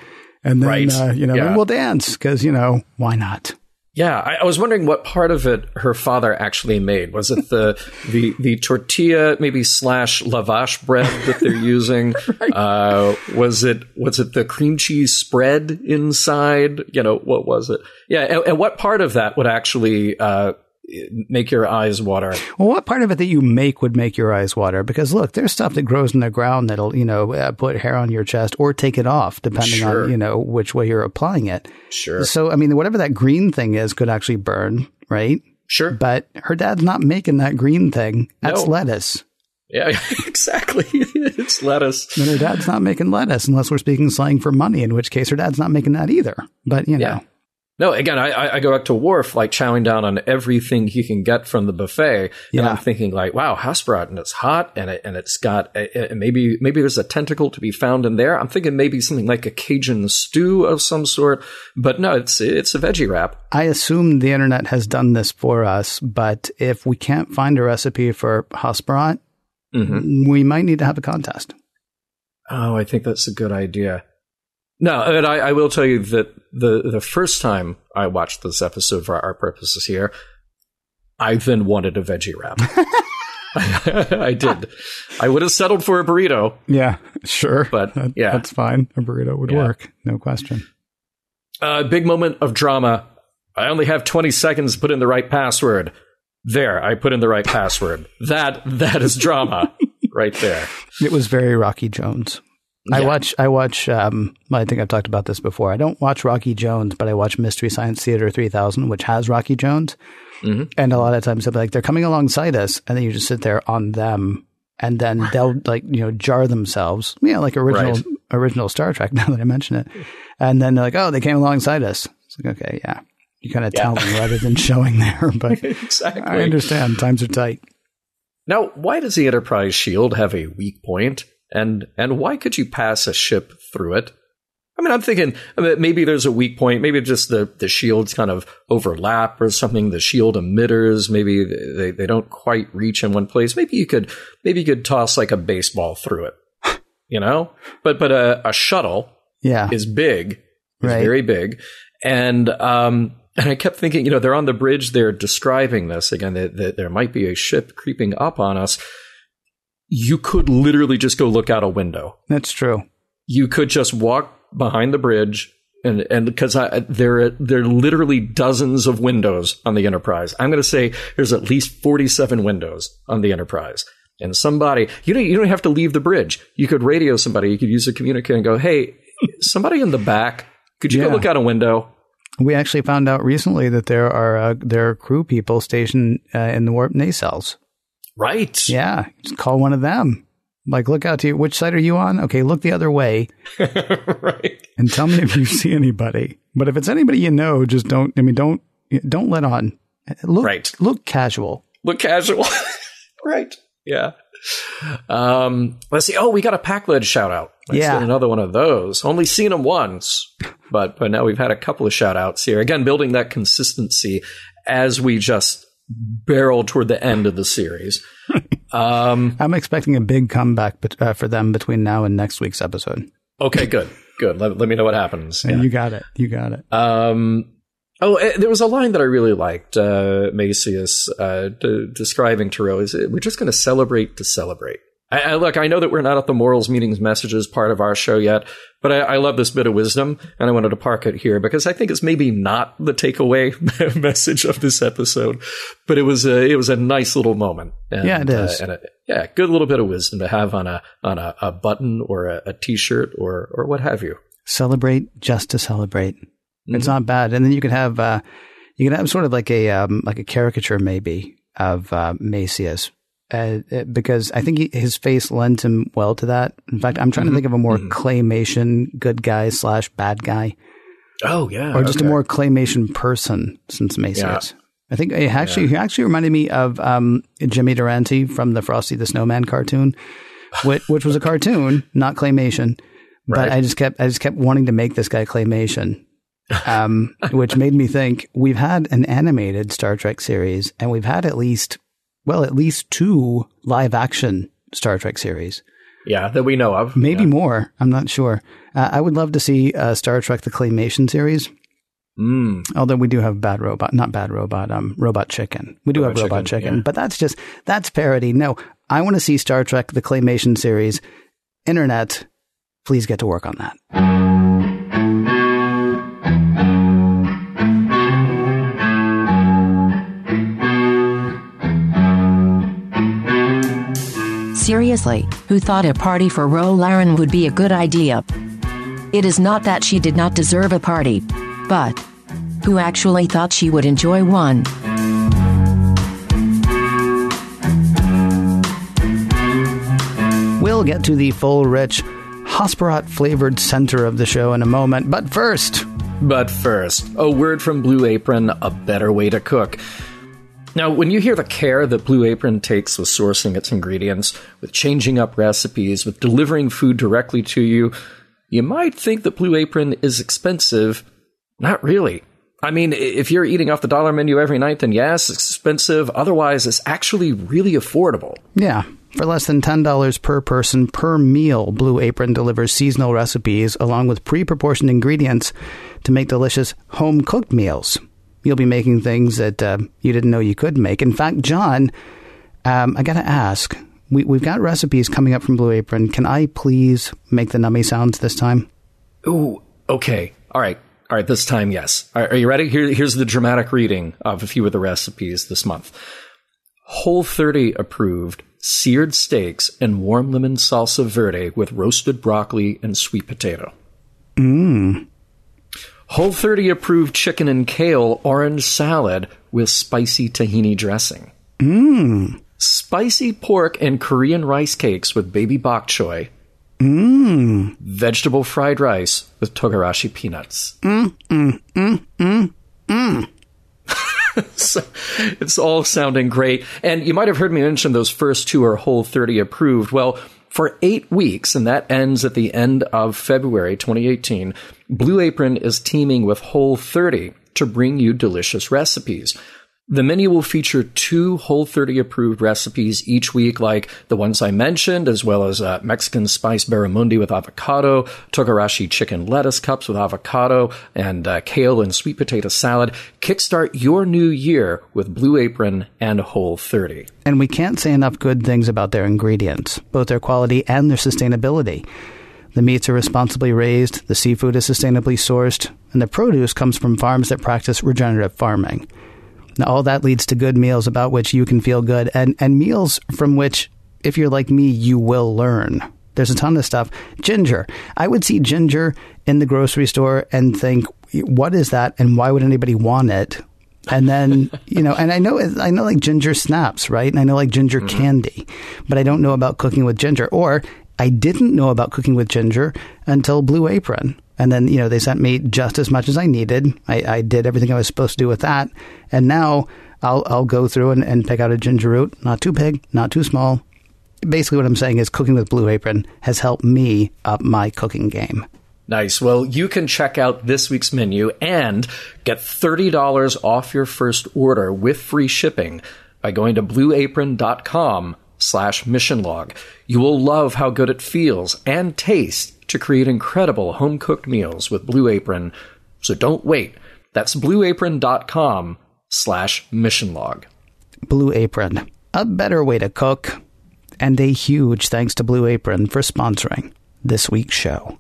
And then, Right. uh, you know, Yeah. and we'll dance because, you know, why not? Yeah. I, I was wondering what part of it her father actually made. Was it the the the tortilla maybe slash lavash bread that they're using? uh, was it was it the cream cheese spread inside? You know what was it? Yeah. And, and what part of that would actually uh, make your eyes water? Well, what part of it that you make would make your eyes water? Because look, there's stuff that grows in the ground that'll, you know, uh, put hair on your chest or take it off, depending Sure. on, you know, which way you're applying it. Sure. So, I mean, whatever that green thing is could actually burn, right? Sure. But her dad's not making that green thing. That's No. lettuce. Yeah. Exactly. it's lettuce. And her dad's not making lettuce unless we're speaking slang for money, in which case her dad's not making that either. But, you know. Yeah. No, again, I- I, go back to Worf, like chowing down on everything he can get from the buffet, and I'm thinking like, wow, Hasperat, and it's hot, and it, and it's got a, a- maybe maybe there's a tentacle to be found in there. I'm thinking maybe something like a Cajun stew of some sort, but no, it's it's a veggie wrap. I assume the internet has done this for us, but if we can't find a recipe for Hasperat, hmm we might need to have a contest. Oh, I think that's a good idea. No, and I, I will tell you that the the first time I watched this episode for our purposes here, I then wanted a veggie wrap. I did. I would have settled for a burrito, Yeah, sure. but That- yeah. That's fine. A burrito would Yeah. work. No question. Uh, big moment of drama. I only have 20 seconds to put in the right password. There, I put in the right password. That that is drama right there. It was very Rocky Jones. I watch, I watch, um, I think I've talked about this before. I don't watch Rocky Jones, but I watch Mystery Science Theater 3000, which has Rocky Jones. Mhm. And a lot of times they'll be like, they're coming alongside us. And then you just sit there on them. And then they'll like, you know, jar themselves. Yeah, like original, Right. original Star Trek now that I mention it. And then they're like, oh, they came alongside us. It's like, okay, yeah. You kind of Yeah. tell them rather than showing there. But exactly. I understand. Times are tight. Now, why does the Enterprise shield have a weak point? And and why could you pass a ship through it? I mean, I'm thinking I mean, maybe there's a weak point. Maybe just the, the shields kind of overlap or something. The shield emitters, maybe they, they don't quite reach in one place. Maybe you could, maybe you could toss like a baseball through it, you know? But, but a, a shuttle Yeah. is big, is Right. very big. And, um, and I kept thinking, you know, they're on the bridge. They're describing this again, that, that there might be a ship creeping up on us. You could literally just go look out a window That's true. you could just walk behind the bridge and and because I, there there are literally dozens of windows on the Enterprise. I'm going to say there's at least 47 windows on the Enterprise. And somebody, you don't you don't have to leave the bridge. You could radio somebody. You could use a communicator and go, "Hey, somebody in the back, could you Yeah. go look out a window?" We actually found out recently that there are uh, there are crew people stationed uh, in the warp nacelles. Right. Yeah, just call one of them. Like, look out to you. Which side are you on? Okay, look the other way right. and tell me if you see anybody. But if it's anybody you know, just don't. I mean, don't don't let on. Look, Right. look casual. Look casual. right. Yeah. Um, let's see. Oh, we got a Pakled shout out. Let's Yeah. another one of those. Only seen them once, but but now we've had a couple of shout outs here. Again, building that consistency as we just barrel toward the end of the series. Um, I'm expecting a big comeback bet- uh, for them between now and next week's episode. okay, good, good. Let, let me know what happens. And you got it. You got it. Um, oh, eh, there was a line that I really liked. Uh, Macias uh, de- describing Tarot is we're just going to celebrate to celebrate. I, I, look, I know that we're not at the morals meetings messages part of our show yet, but I, I love this bit of wisdom, and I wanted to park it here because I think it's maybe not the takeaway message of this episode, but it was a it was a nice little moment. And, Yeah, it is. Uh, and a, yeah, good little bit of wisdom to have on a on a, a button or a, a t-shirt or or what have you. Celebrate just to celebrate. Mm-hmm. It's not bad. And then you could have uh, you could have sort of like a um, like a caricature maybe of uh, Macias. Uh, uh, because I think he, his face lends him well to that. In fact, I'm trying to think of a more claymation good guy slash bad guy, Oh yeah, or just okay. a more claymation person since Macias. I think he actually he actually reminded me of um, Jimmy Durante from the Frosty the Snowman cartoon, which, which was a cartoon, not claymation. But Right. I just kept I just kept wanting to make this guy claymation, um, which made me think we've had an animated Star Trek series, and we've had at least well at least two live action Star Trek series, Yeah, that we know of. maybe Yeah. more. I'm not sure. Uh, I would love to see uh, Star Trek the claymation series. Mm. Although we do have Bad Robot, not Bad Robot, um, Robot Chicken. We do Robot have Robot Chicken, Chicken, yeah. but that's just that's parody. No, I want to see Star Trek the claymation series. Internet, please get to work on that. Seriously, who thought a party for Ro Laren would be a good idea? It is not that she did not deserve a party, but who actually thought she would enjoy one. We'll get to the full, rich, Hasperat flavored center of the show in a moment, but first, But first, a word from Blue Apron, a better way to cook. Now, when you hear the care that Blue Apron takes with sourcing its ingredients, with changing up recipes, with delivering food directly to you, you might think that Blue Apron is expensive. Not really. I mean, if you're eating off the dollar menu every night, then yes, it's expensive. Otherwise, it's actually really affordable. yeah, for less than $10 per person per meal, Blue Apron delivers seasonal recipes along with pre proportioned ingredients to make delicious home cooked meals. You'll be making things that uh, you didn't know you could make. In fact, John, um, I got to ask. We, we've got recipes coming up from Blue Apron. Can I please make the nummy sounds this time? Ooh, okay. All right. All right, this time, yes. All right, are you ready? Here, here's the dramatic reading of a few of the recipes this month. Whole 30 approved seared steaks and warm lemon salsa verde with roasted broccoli and sweet potato. Mmm. Whole 30 approved chicken and kale orange salad with spicy tahini dressing. Mmm. Spicy pork and Korean rice cakes with baby bok choy. Mmm. Vegetable fried rice with togarashi peanuts. Mm, mm, mm, so it's all sounding great. And you might have heard me mention those first two are Whole 30 approved. Well, For eight weeks, and that ends at the end of February 2018, Blue Apron is teaming with Whole 30 to bring you delicious recipes. The menu will feature two Whole 30 approved recipes each week, like the ones I mentioned, as well as uh, Mexican spice barramundi with avocado, togarashi chicken lettuce cups with avocado, and uh, kale and sweet potato salad. Kickstart your new year with Blue Apron and Whole 30. And we can't say enough good things about their ingredients, both their quality and their sustainability. The meats are responsibly raised, the seafood is sustainably sourced, and the produce comes from farms that practice regenerative farming. Now, all that leads to good meals about which you can feel good, and, and meals from which, if you're like me, you will learn. There's a ton of stuff. Ginger. I would see ginger in the grocery store and think, what is that, and why would anybody want it? And then, you know, and I know, I know like ginger snaps, right? And I know like ginger mm-hmm. candy, but I don't know about cooking with ginger. Or I didn't know about cooking with ginger until Blue Apron. And then, you know, they sent me just as much as I needed. I, I did everything I was supposed to do with that. And now I'll, I'll go through and, and pick out a ginger root, not too big, not too small. Basically, what I'm saying is cooking with Blue Apron has helped me up my cooking game. Nice. Well, you can check out this week's menu and get $30 off your first order with free shipping by going to blueapron.com slash mission log. You will love how good it feels and tastes to create incredible home cooked meals with Blue Apron. So don't wait. That's blueapron.com slash mission log. Blue Apron, a better way to cook. And a huge thanks to Blue Apron for sponsoring this week's show.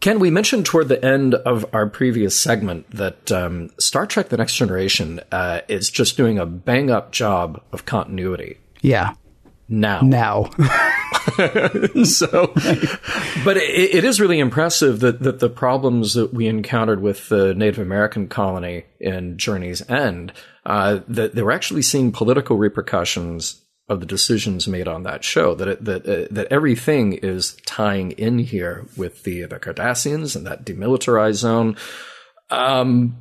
Ken, we mentioned toward the end of our previous segment that um, Star Trek The Next Generation uh, is just doing a bang up job of continuity. Yeah. Now. Now. so, but it, it is really impressive that, that the problems that we encountered with the Native American colony in Journey's End, uh, that they were actually seeing political repercussions of the decisions made on that show. That it, that uh, that everything is tying in here with the the Cardassians and that demilitarized zone. Um,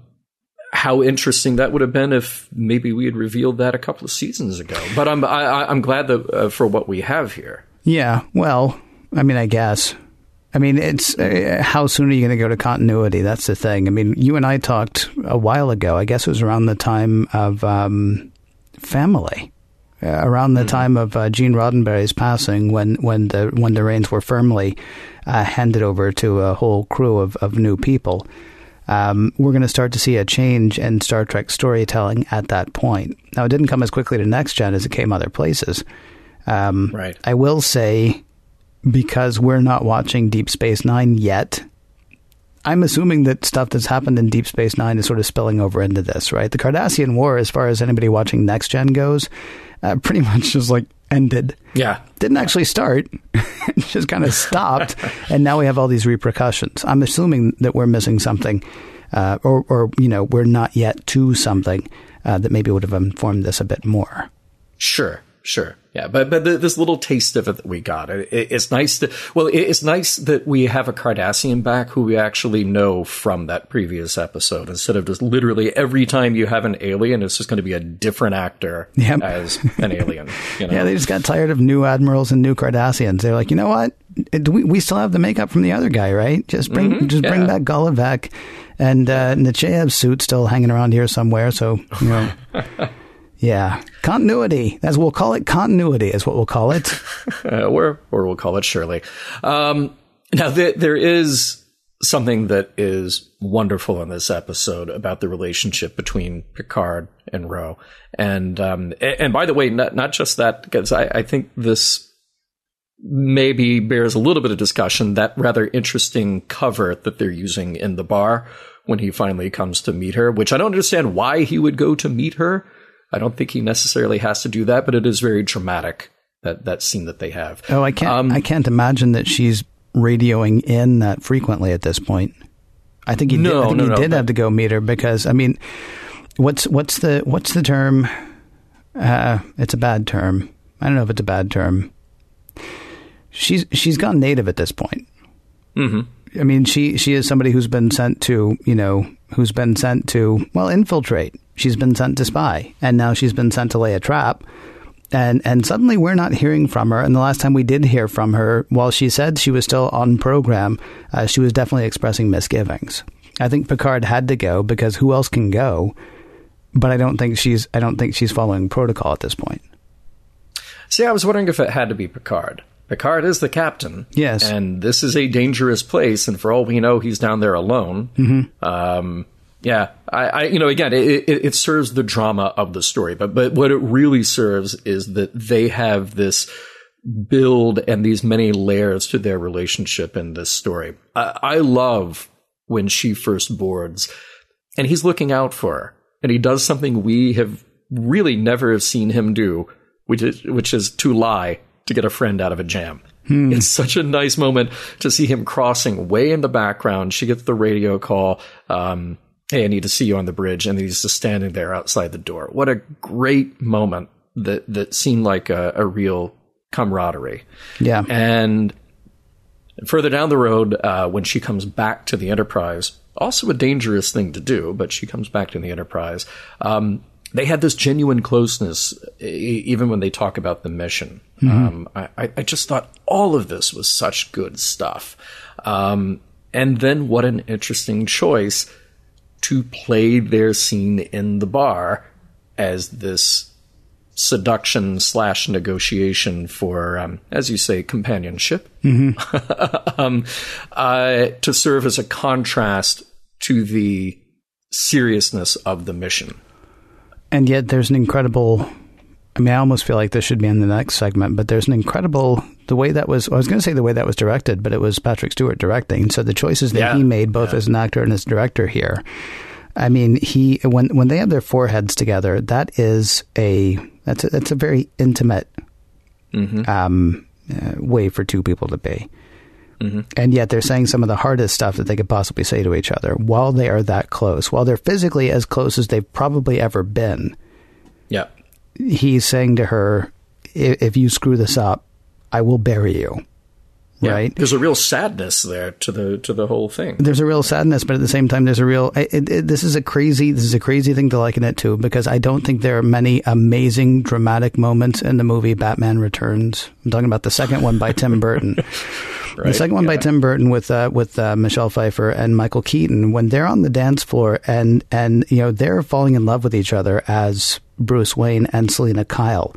how interesting that would have been if maybe we had revealed that a couple of seasons ago. But I'm I, am i am glad that uh, for what we have here. Yeah. Well, I mean, I guess. I mean, it's uh, how soon are you going to go to continuity? That's the thing. I mean, you and I talked a while ago. I guess it was around the time of um, Family uh, around the mm-hmm. time of uh, Gene Roddenberry's passing, when when the when the reins were firmly uh, handed over to a whole crew of, of new people, um, we're going to start to see a change in Star Trek storytelling at that point. Now, it didn't come as quickly to Next Gen as it came other places. Um, right. I will say, because we're not watching Deep Space Nine yet, I'm assuming that stuff that's happened in Deep Space Nine is sort of spilling over into this, right? The Cardassian War, as far as anybody watching Next Gen goes, uh, pretty much just like ended. Yeah. Didn't actually start, just kind of stopped. and now we have all these repercussions. I'm assuming that we're missing something, uh, or, or, you know, we're not yet to something uh, that maybe would have informed this a bit more. Sure, sure. Yeah, but but this little taste of it that we got, it, it's nice to. Well, it's nice that we have a Cardassian back who we actually know from that previous episode, instead of just literally every time you have an alien, it's just going to be a different actor yep. as an alien. You know? yeah, they just got tired of new admirals and new Cardassians. They're like, you know what? We we still have the makeup from the other guy, right? Just bring mm-hmm, just yeah. bring back Gul Evek, and uh, suit still hanging around here somewhere. So you know. Yeah, continuity. As we'll call it, continuity is what we'll call it, uh, or or we'll call it Shirley. Um, now th- there is something that is wonderful in this episode about the relationship between Picard and Ro, and um, and by the way, not not just that because I, I think this maybe bears a little bit of discussion. That rather interesting cover that they're using in the bar when he finally comes to meet her, which I don't understand why he would go to meet her I don't think he necessarily has to do that, but it is very dramatic that that scene that they have. Oh, I can't. Um, I can't imagine that she's radioing in that frequently at this point. I think he no, did, I think no, he no, did have to go meet her because I mean, what's what's the what's the term? Uh, it's a bad term. I don't know if it's a bad term. She's she's gone native at this point. Mm-hmm. I mean, she she is somebody who's been sent to you know who's been sent to well infiltrate She's been sent to spy, and now she's been sent to lay a trap. and and suddenly we're not hearing from her. And the last time we did hear from her, while she said she was still on program, uh, she was definitely expressing misgivings. I think Picard had to go because who else can go? But I don't think she's I don't think she's following protocol at this point. See, I was wondering if it had to be Picard. Picard is the captain. Yes. And this is a dangerous place, and for all we know, he's down there alone. Mm-hmm. Um, yeah, I, I, you know, again, it, it, it, serves the drama of the story, but but what it really serves is that they have this build and these many layers to their relationship in this story. I, I love when she first boards, and he's looking out for her, and he does something we have really never have seen him do, which is which is to lie to get a friend out of a jam. Hmm. It's such a nice moment to see him crossing way in the background. She gets the radio call. Um, hey, I need to see you on the bridge. And he's just standing there outside the door. What a great moment that, that seemed like a, a real camaraderie. Yeah. And further down the road, uh, when she comes back to the Enterprise, also a dangerous thing to do, but she comes back to the Enterprise. Um, they had this genuine closeness, even when they talk about the mission. Mm-hmm. Um, I, I, just thought all of this was such good stuff. Um, and then what an interesting choice to play their scene in the bar as this seduction slash negotiation for, um, as you say, companionship, mm-hmm. um, uh, to serve as a contrast to the seriousness of the mission. And yet, there's an incredible. I mean, I almost feel like this should be in the next segment, but there's an incredible the way that was. I was going to say the way that was directed, but it was Patrick Stewart directing. So the choices that yeah. he made, both yeah. as an actor and as director here. I mean, he when when they have their foreheads together, that is a that's a, that's a very intimate mm-hmm. um, uh, way for two people to be. Mm-hmm. And yet they're saying some of the hardest stuff that they could possibly say to each other while they are that close, while they're physically as close as they've probably ever been. Yeah. He's saying to her, if you screw this up, I will bury you. Yeah. Right. There's a real sadness there to the to the whole thing. There's a real sadness, but at the same time, there's a real. It, it, this is a crazy. This is a crazy thing to liken it to because I don't think there are many amazing dramatic moments in the movie Batman Returns. I'm talking about the second one by Tim Burton. right, the second one yeah. by Tim Burton with uh, with uh, Michelle Pfeiffer and Michael Keaton when they're on the dance floor and and you know they're falling in love with each other as Bruce Wayne and Selina Kyle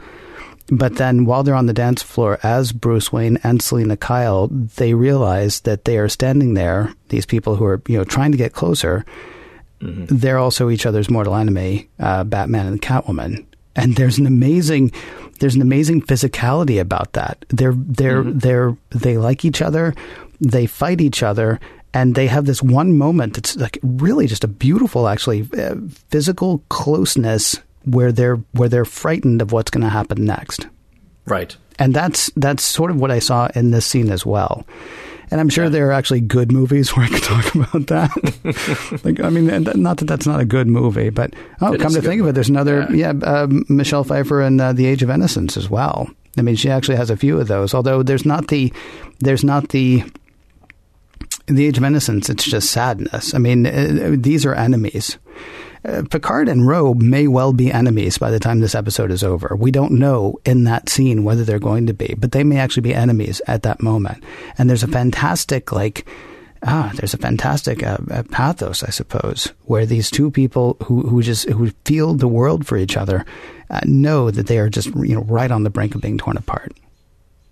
but then while they're on the dance floor as Bruce Wayne and Selina Kyle, they realize that they are standing there, these people who are, you know, trying to get closer. Mm-hmm. They're also each other's mortal enemy, uh, Batman and Catwoman. And there's an amazing, there's an amazing physicality about that. They're, they're, mm-hmm. they're, they like each other. They fight each other and they have this one moment that's like really just a beautiful actually uh, physical closeness where they're where they're frightened of what's going to happen next. Right. And that's that's sort of what I saw in this scene as well. And I'm sure yeah. there are actually good movies where I could talk about that. like, I mean, not that that's not a good movie, but oh, it come to think of it, there's another, yeah, yeah uh, Michelle Pfeiffer and uh, The Age of Innocence as well. I mean, she actually has a few of those. Although there's not the, there's not the, the Age of Innocence. It's just sadness. I mean, uh, these are enemies. Uh, Picard and Ro may well be enemies by the time this episode is over. We don't know in that scene whether they're going to be, but they may actually be enemies at that moment. And there's a fantastic, like, ah, there's a fantastic uh, uh, pathos, I suppose, where these two people who, who just who feel the world for each other uh, know that they are just you know right on the brink of being torn apart.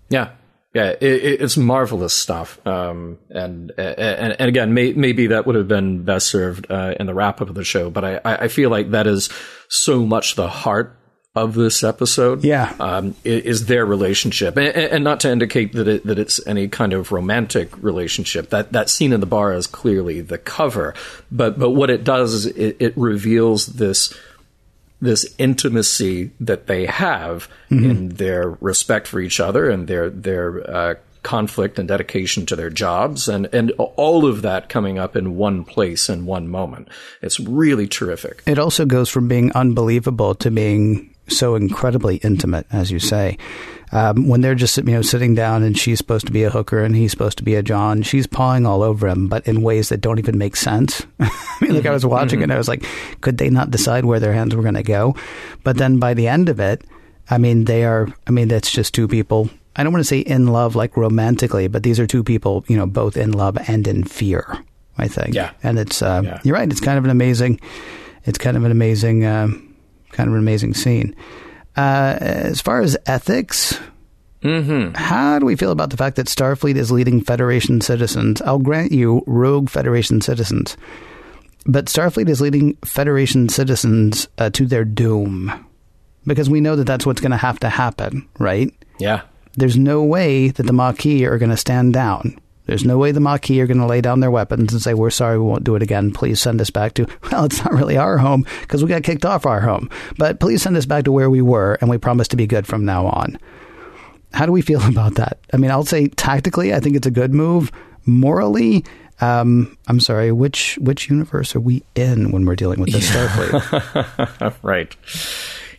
Yeah, yeah, it, it's marvelous stuff. Um, and, and, and again, may, maybe that would have been best served uh, in the wrap up of the show, but I, I feel like that is so much the heart of this episode. Yeah, um, is their relationship, and, and, not to indicate that it, that it's any kind of romantic relationship. That that scene in the bar is clearly the cover, but but what it does is it, it reveals this this intimacy that they have mm-hmm. in their respect for each other and their their uh, conflict and dedication to their jobs and and all of that coming up in one place in one moment. It's really terrific. It also goes from being unbelievable to being so incredibly intimate, as you say. Um, when they're just you know sitting down and she's supposed to be a hooker and he's supposed to be a John, she's pawing all over him, but in ways that don't even make sense. I mean, like I was watching mm-hmm. it, I was like, could they not decide where their hands were going to go? But then by the end of it, I mean, they are. I mean, that's just two people. I don't want to say in love like romantically, but these are two people, you know, both in love and in fear. I think. Yeah. And it's uh, Yeah. you're right. It's kind of an amazing. It's kind of an amazing, um, kind of an amazing scene. Uh, as far as ethics, how do we feel about the fact that Starfleet is leading Federation citizens? I'll grant you, rogue Federation citizens, but Starfleet is leading Federation citizens uh, to their doom because we know that that's what's going to have to happen, right? Yeah. There's no way that the Maquis are going to stand down. There's no way the Maquis are going to lay down their weapons and say, "We're sorry, we won't do it again. Please send us back to." Well, it's not really our home because we got kicked off our home, but please send us back to where we were, and we promise to be good from now on. How do we feel about that? I mean, I'll say tactically, I think it's a good move. Morally, um, I'm sorry. Which which universe are we in when we're dealing with the Starfleet? right.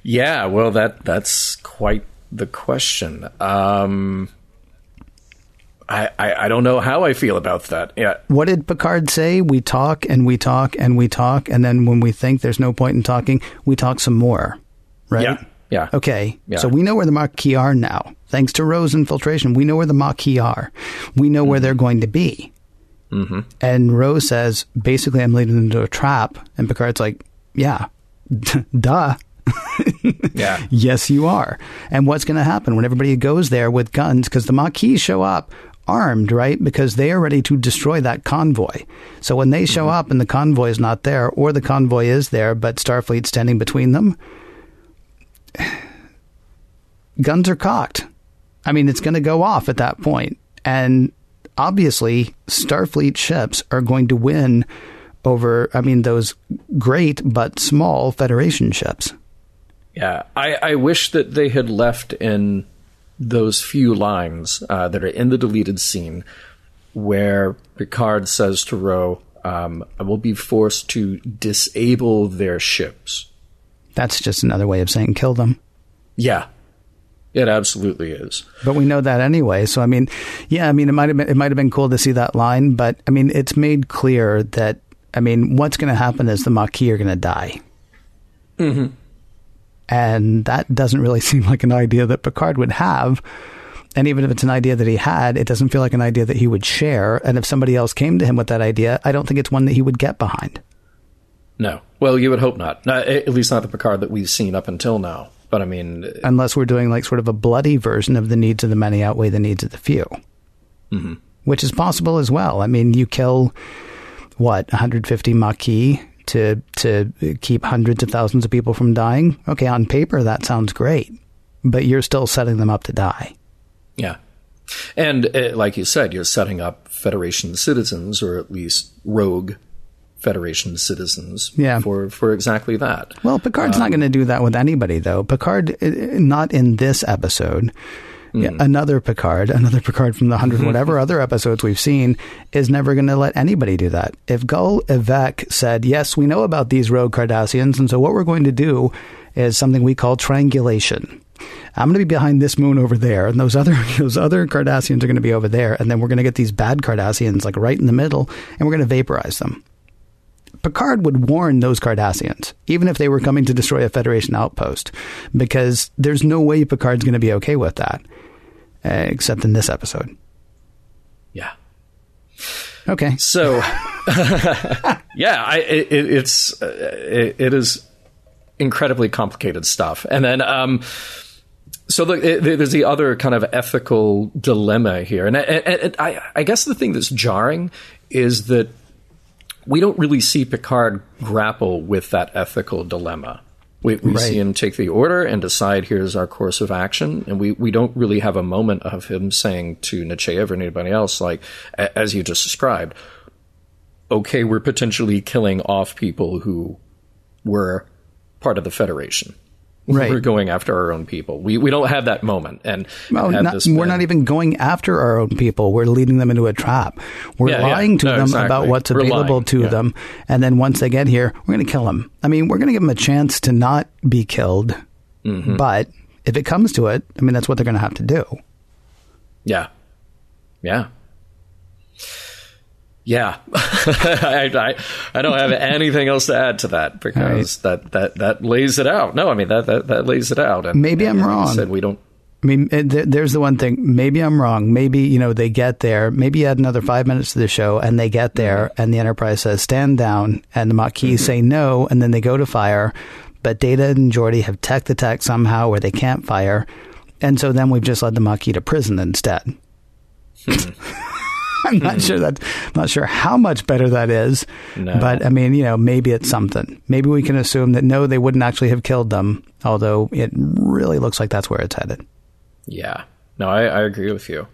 Yeah, well that that's quite the question. Um I, I, I don't know how I feel about that. Yeah. What did Picard say? We talk and we talk and we talk, and then when we think there's no point in talking, we talk some more, right? Yeah. Yeah. Okay. Yeah. So we know where the Maquis are now. Thanks to Ro's infiltration, we know where the Maquis are. We know where they're going to be. Mm-hmm. And Rose says, basically, I'm leading them into a trap. And Picard's like, yeah, duh. Yeah. Yes, you are. And what's going to happen when everybody goes there with guns? Because the Maquis show up armed, right? Because they are ready to destroy that convoy. So when they show mm-hmm. up and the convoy is not there, or the convoy is there, but Starfleet's standing between them, guns are cocked. I mean, it's going to go off at that point. And obviously, Starfleet ships are going to win over, I mean, those great but small Federation ships. Yeah, I, I wish that they had left in those few lines uh, that are in the deleted scene where Picard says to Ro, um, I will be forced to disable their ships. That's just another way of saying kill them. Yeah, it absolutely is. But we know that anyway. So I mean, yeah, I mean, it might have been it might have been cool to see that line, but I mean, it's made clear that I mean, what's going to happen is the Maquis are going to die. Mm-hmm. And that doesn't really seem like an idea that Picard would have. And even if it's an idea that he had, it doesn't feel like an idea that he would share. And if somebody else came to him with that idea, I don't think it's one that he would get behind. No. Well, you would hope not. not at least not the Picard that we've seen up until now. But I mean, unless we're doing like sort of a bloody version of the needs of the many outweigh the needs of the few, mm-hmm. which is possible as well. I mean, you kill what 150 Maquis to to keep hundreds of thousands of people from dying. Okay, on paper that sounds great, but you're still setting them up to die. Yeah. And uh, like you said, you're setting up Federation citizens, or at least rogue Federation citizens, Yeah. for for exactly that. Well, Picard's not going to do that with anybody, though. Picard, uh, not in this episode. Yeah, hmm. another Picard, another Picard from the hundred whatever other episodes we've seen, is never going to let anybody do that. If Gul Evek said, "Yes, we know about these rogue Cardassians, and so what we're going to do is something we call triangulation." I'm going to be behind this moon over there, and those other those other Cardassians are going to be over there, and then we're going to get these bad Cardassians like right in the middle, and we're going to vaporize them. Picard would warn those Cardassians, even if they were coming to destroy a Federation outpost, because there's no way Picard's going to be okay with that, uh, except in this episode. Yeah. Okay. So, yeah, I, it, it's uh, it, it is incredibly complicated stuff. And then, um, so look, it, there's the other kind of ethical dilemma here, and, and I, I guess the thing that's jarring is that we don't really see Picard grapple with that ethical dilemma. We, we Right. see him take the order and decide here's our course of action, and we, we don't really have a moment of him saying to Nechayev or anybody else, like a- as you just described, okay, we're potentially killing off people who were part of the Federation. Right. We're going after our own people. We we don't have that moment, and Well, not- we're not even going after our own people. We're leading them into a trap. We're Yeah, yeah. lying to No, them exactly. about what's We're available lying, to yeah. them. And then once they get here, we're going to kill them. I mean, we're going to give them a chance to not be killed. Mm-hmm. But if it comes to it, I mean, that's what they're going to have to do. Yeah. Yeah. Yeah, I, I, I, don't have anything else to add to that because right. that, that, that lays it out. No, I mean that that, that lays it out. And maybe I'm and wrong. Said we don't. I mean, there's the one thing. Maybe I'm wrong. Maybe you know they get there. Maybe you add another five minutes to the show, and they get there, mm-hmm. and the Enterprise says stand down, and the Maquis mm-hmm. say no, and then they go to fire. But Data and Geordi have tech the tech somehow where they can't fire, and so then we've just led the Maquis to prison instead. Hmm. I'm not hmm. sure that, not sure how much better that is. No. But I mean, you know, maybe it's something. Maybe we can assume that no, they wouldn't actually have killed them, although it really looks like that's where it's headed. Yeah. No, I, I agree with you.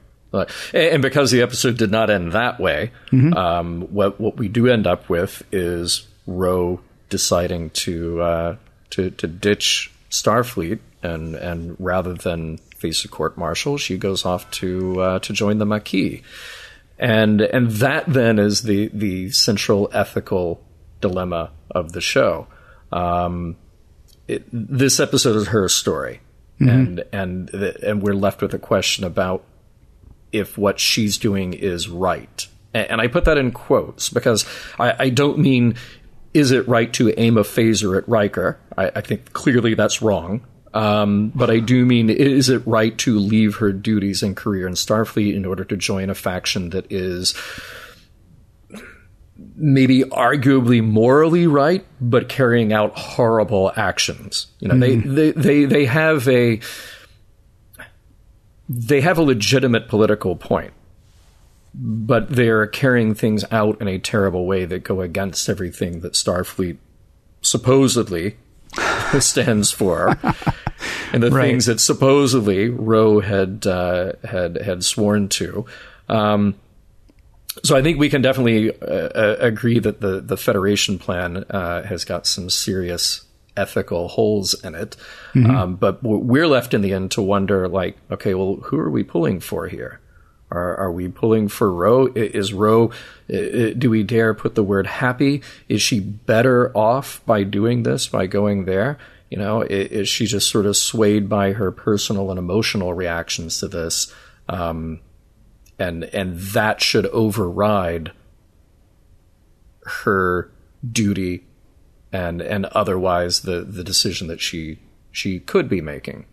And because the episode did not end that way, mm-hmm. um, what what we do end up with is Ro deciding to uh, to to ditch Starfleet and and rather than face a court martial, she goes off to uh, to join the Maquis and and that then is the the central ethical dilemma of the show. Um, it, this episode is her story, mm-hmm. and and and we're left with a question about if what she's doing is right. And, and I put that in quotes because I, I, don't mean is it right to aim a phaser at Riker. I, I think clearly that's wrong. Um, but I do mean, is it right to leave her duties and career in Starfleet in order to join a faction that is maybe arguably morally right, but carrying out horrible actions? You know, mm-hmm. they, they, they, they have a they have a legitimate political point, but they're carrying things out in a terrible way that go against everything that Starfleet supposedly stands for, and the right. things that supposedly Ro had uh, had had sworn to. Um, so I think we can definitely uh, uh, agree that the the Federation plan uh, has got some serious ethical holes in it. Mm-hmm. Um, but we're left in the end to wonder, like, okay, well, who are we pulling for here? Are, are we pulling for Ro? Is Ro, do we dare put the word happy? Is she better off by doing this, by going there? You know, is she just sort of swayed by her personal and emotional reactions to this? Um, and, and that should override her duty and, and otherwise the, the decision that she, she could be making,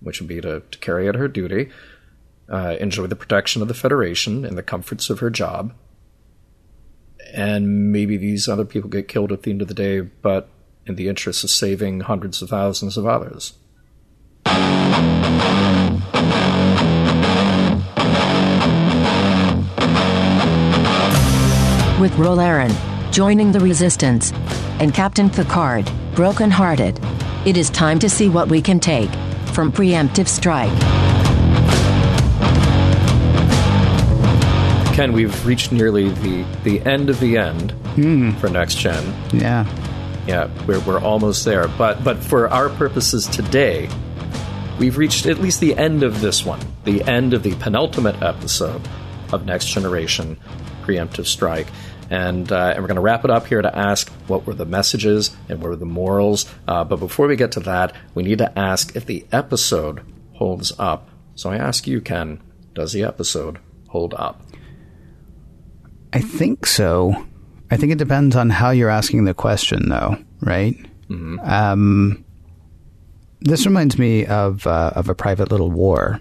which would be to, to carry out her duty uh, enjoy the protection of the Federation and the comforts of her job. And maybe these other people get killed at the end of the day, but in the interest of saving hundreds of thousands of others. With Ro Laren joining the Resistance and Captain Picard broken-hearted, it is time to see what we can take from preemptive strike. Ken, we've reached nearly the, the end of the end mm. for next gen. Yeah. Yeah, we're, we're almost there. But but for our purposes today, we've reached at least the end of this one, the end of the penultimate episode of Next Generation Preemptive Strike. And, uh, and we're going to wrap it up here to ask what were the messages and what were the morals. Uh, but before we get to that, we need to ask if the episode holds up. So I ask you, Ken, does the episode hold up? I think so. I think it depends on how you're asking the question, though, right? Mm-hmm. Um, this reminds me of uh, of a private little war.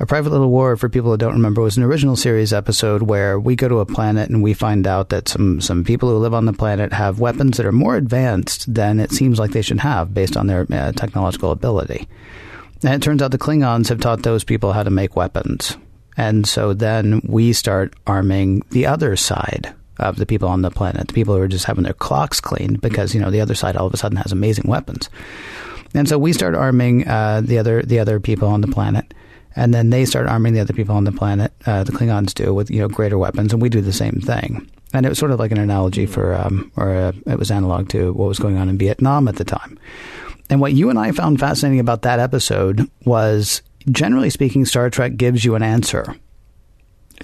A Private Little War, for people who don't remember, was an original series episode where we go to a planet and we find out that some, some people who live on the planet have weapons that are more advanced than it seems like they should have based on their uh, technological ability. And it turns out the Klingons have taught those people how to make weapons. And so then we start arming the other side of the people on the planet, the people who are just having their clocks cleaned because, you know, the other side all of a sudden has amazing weapons. And so we start arming uh, the other the other people on the planet, and then they start arming the other people on the planet. Uh, the Klingons do with you know greater weapons, and we do the same thing. And it was sort of like an analogy for, um, or uh, it was analog to what was going on in Vietnam at the time. And what you and I found fascinating about that episode was generally speaking, Star Trek gives you an answer.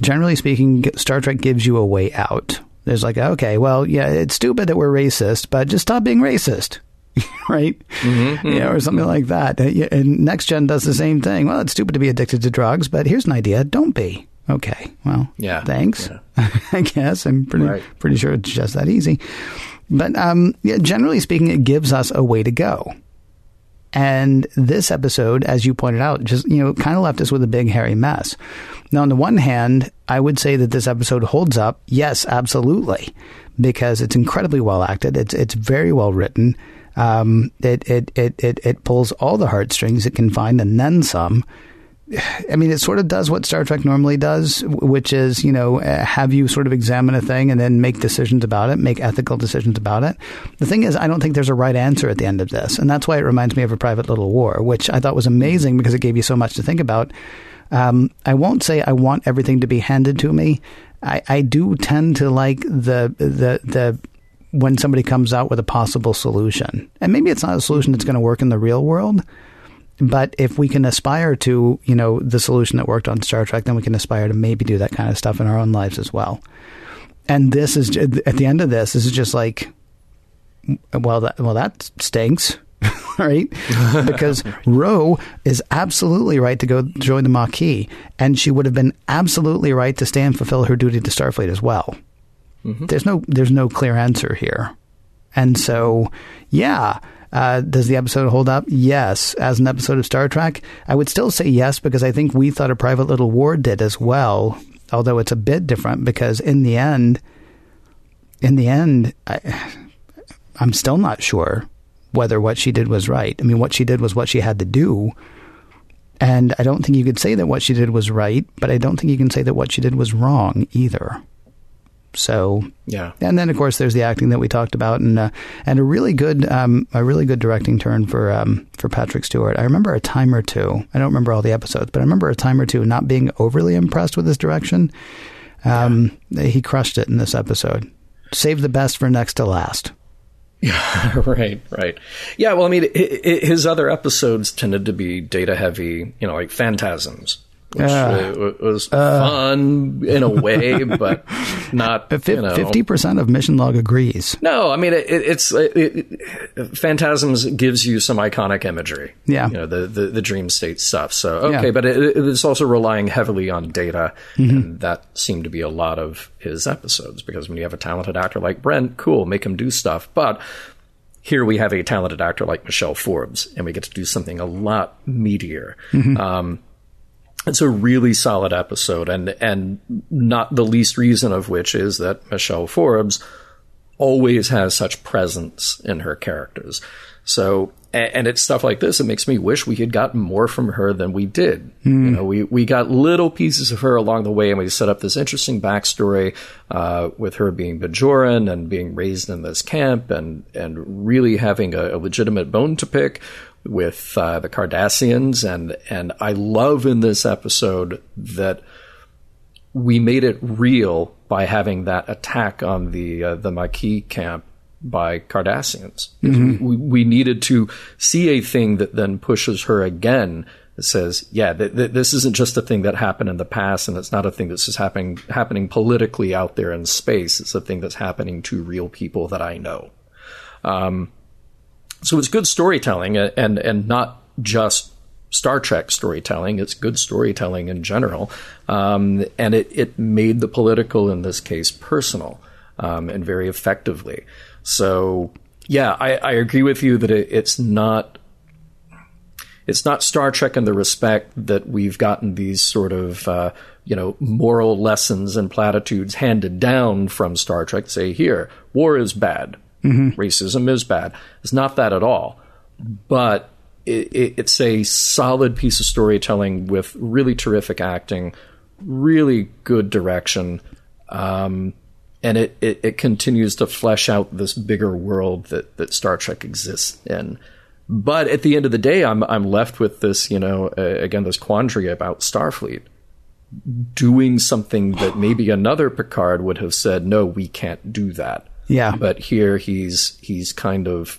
Generally speaking, Star Trek gives you a way out. There's like, okay, well, yeah, it's stupid that we're racist, but just stop being racist. right? Mm-hmm, yeah, or something like that. And Next Gen does the same thing. Well, it's stupid to be addicted to drugs, but here's an idea: don't be. Okay, well, Yeah, thanks. yeah. I guess I'm pretty Right. pretty sure it's just that easy. But um, yeah, generally speaking, it gives us a way to go. And this episode, as you pointed out, just you know, kind of left us with a big hairy mess. Now, on the one hand, I would say that this episode holds up. Yes, absolutely, because it's incredibly well acted. It's it's very well written. Um, it, it it it it pulls all the heartstrings it can find and then some. I mean, it sort of does what Star Trek normally does, which is, you know, uh, have you sort of examine a thing and then make decisions about it, make ethical decisions about it. The thing is, I don't think there's a right answer at the end of this. And that's why it reminds me of A Private Little War, which I thought was amazing because it gave you so much to think about. Um, I won't say I want everything to be handed to me. I, I do tend to like the, the, the, when somebody comes out with a possible solution. And maybe it's not a solution that's going to work in the real world. But if we can aspire to, you know, the solution that worked on Star Trek, then we can aspire to maybe do that kind of stuff in our own lives as well. And this is at the end of this, this is just like, well, that well that stinks, right? because Ro is absolutely right to go join the Maquis, and she would have been absolutely right to stay and fulfill her duty to Starfleet as well. Mm-hmm. There's no there's no clear answer here, and so yeah. Uh, does the episode hold up? Yes. As an episode of Star Trek, I would still say yes because I think we thought a Private Little War did as well. Although it's a bit different because in the end, in the end, I, I'm still not sure whether what she did was right. I mean, what she did was what she had to do. And I don't think you could say that what she did was right, but I don't think you can say that what she did was wrong either. So, Yeah. and then of course there's the acting that we talked about, and uh, and a really good um, a really good directing turn for um, for Patrick Stewart. I remember a time or two. I don't remember all the episodes, but I remember a time or two not being overly impressed with his direction. Um, He crushed it in this episode. Save the best for next to last. Yeah, right, right. Yeah, well, I mean, his other episodes tended to be data heavy, you know, like Phantasms, which Uh, uh, was fun in a way, but not, you know. Fifty percent of Mission Log agrees. No, I mean, it, it, it's it, it, Phantasms gives you some iconic imagery. Yeah. You know, the, the, the dream state stuff. So, okay, Yeah. Mm-hmm. but it, it's also relying heavily on data. And that seemed to be a lot of his episodes because when you have a talented actor like Brent, cool, make him do stuff. But here we have a talented actor like Michelle Forbes, and we get to do something a lot meatier. Um, it's a really solid episode, and and not the least reason of which is that Michelle Forbes always has such presence in her characters. So, and, and it's stuff like this. It makes me wish we had gotten more from her than we did. You know, we we got little pieces of her along the way, and we set up this interesting backstory uh, with her being Bajoran and being raised in this camp, and and really having a, a legitimate bone to pick with uh, the Cardassians, and and I love in this episode that we made it real by having that attack on the uh, the Maquis camp by Cardassians. We, we needed to see a thing that then pushes her again. That says, yeah, th- th- this isn't just a thing that happened in the past, and it's not a thing that's just happening happening politically out there in space. It's a thing that's happening to real people that I know. Um, so it's good storytelling, uh, and and not just Star Trek storytelling. It's good storytelling in general, um, and it it made the political in this case personal um, and very effectively. So yeah, I, I agree with you that it, it's not it's not Star Trek in the respect that we've gotten these sort of uh, you know moral lessons and platitudes handed down from Star Trek. Say here, war is bad, racism is bad. It's not that at all, but it, it, it's a solid piece of storytelling with really terrific acting, really good direction. Um, and it, it, it continues to flesh out this bigger world that, that Star Trek exists in. But at the end of the day, I'm I'm left with this, you know, uh, again this quandary about Starfleet doing something that maybe another Picard would have said, no, we can't do that. Yeah. But here he's he's kind of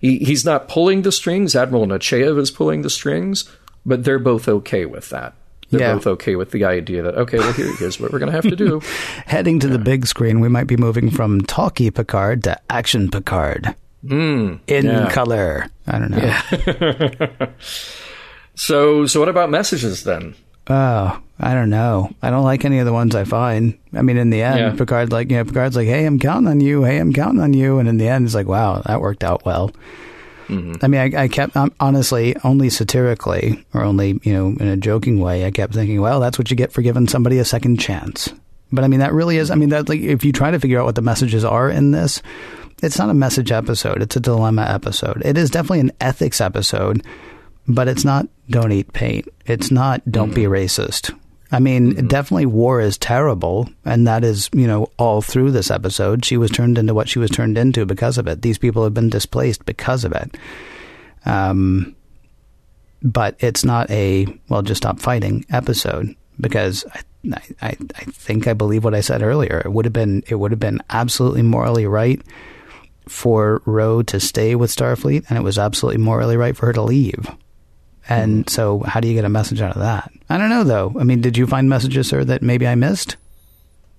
he, he's not pulling the strings. Admiral Nechayev is pulling the strings, but they're both okay with that. They're Yeah. both okay with the idea that okay, well here, here's what we're going to have to do. Heading to the big screen, we might be moving from talkie Picard to action Picard. Hmm, in yeah. color. I don't know. So, so what about messages then? Oh, I don't know. I don't like any of the ones I find. I mean, in the end, Yeah. Picard like, you know, Picard's like, "Hey, I'm counting on you. Hey, I'm counting on you." And in the end, it's like, "Wow, that worked out well." I mean, I, I kept um, honestly only satirically or only you know in a joking way. I kept thinking, "Well, that's what you get for giving somebody a second chance." But I mean, that really is. I mean, that like if you try to figure out what the messages are in this, it's not a message episode. It's a dilemma episode. It is definitely an ethics episode, but it's not don't eat paint. It's not don't be racist. I mean, definitely war is terrible, and that is, you know, all through this episode. She was turned into what she was turned into because of it. These people have been displaced because of it. Um, but it's not a well, just stop fighting episode because I, I, I think I believe what I said earlier. It would have been it would have been absolutely morally right for Ro to stay with Starfleet, and it was absolutely morally right for her to leave. And so, how do you get a message out of that? I don't know, though. I mean, did you find messages, sir, that maybe I missed?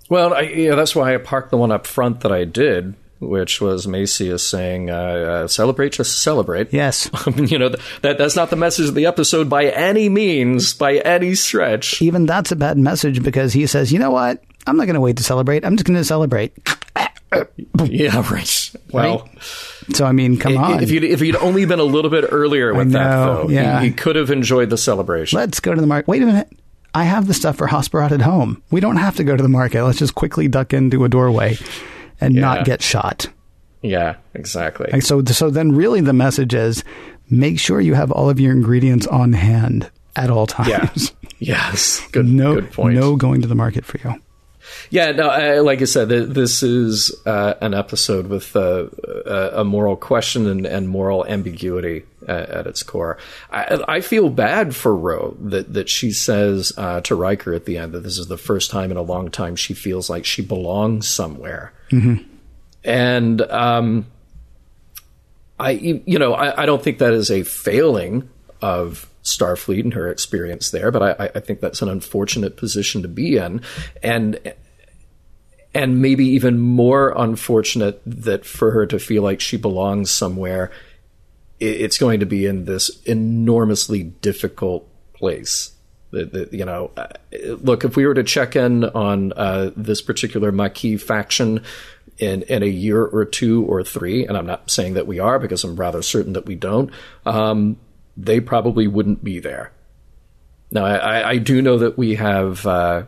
Well, I, yeah, that's why I parked the one up front that I did, which was Macias saying, uh, uh, "Celebrate, just celebrate." Yes. you know that that's not the message of the episode by any means, by any stretch. Even that's a bad message because he says, you know what? I'm not going to wait to celebrate. I'm just going to celebrate. yeah, right. Well, So, I mean, come on. if you'd if you'd only been a little bit earlier with that, though, yeah. could have enjoyed the celebration. Let's go to the market. Wait a minute. I have the stuff for Hasperat at home. We don't have to go to the market. Let's just quickly duck into a doorway and Yeah. not get shot. yeah, exactly. Like, so, so then really the message is make sure you have all of your ingredients on hand at all yeah. times. yes. Good. no, good point. no going to the market for you. Yeah, no, I, like I said, th- this is uh, an episode with uh, a, a moral question and, and moral ambiguity at, at its core. I, I feel bad for Ro that, that she says uh, to Riker at the end that this is the first time in a long time she feels like she belongs somewhere. And um, I, you know, I, I don't think that is a failing of Starfleet and her experience there, but I, I think that's an unfortunate position to be in, and and maybe even more unfortunate that for her to feel like she belongs somewhere, it's going to be in this enormously difficult place. You know, uh, look, if we were to check in on uh, this particular Maquis faction in in a year or two or three, and I'm not saying that we are because I'm rather certain that we don't, um, they probably wouldn't be there. Now, I, I- do know that we have uh,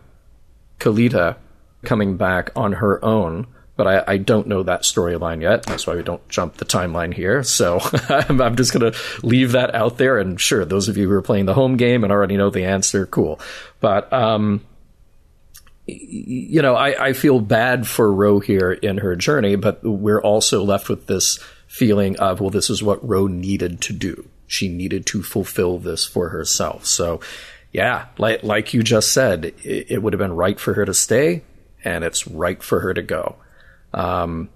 Kalita coming back on her own, but I, I don't know that storyline yet. That's why we don't jump the timeline here. So I'm, I'm just going to leave that out there. And sure, those of you who are playing the home game and already know the answer, cool. But um, you know, I, I feel bad for Ro here in her journey, but we're also left with this feeling of, well, this is what Ro needed to do. She needed to fulfill this for herself. So, yeah, like like you just said, it, it would have been right for her to stay, and it's right for her to go. Um,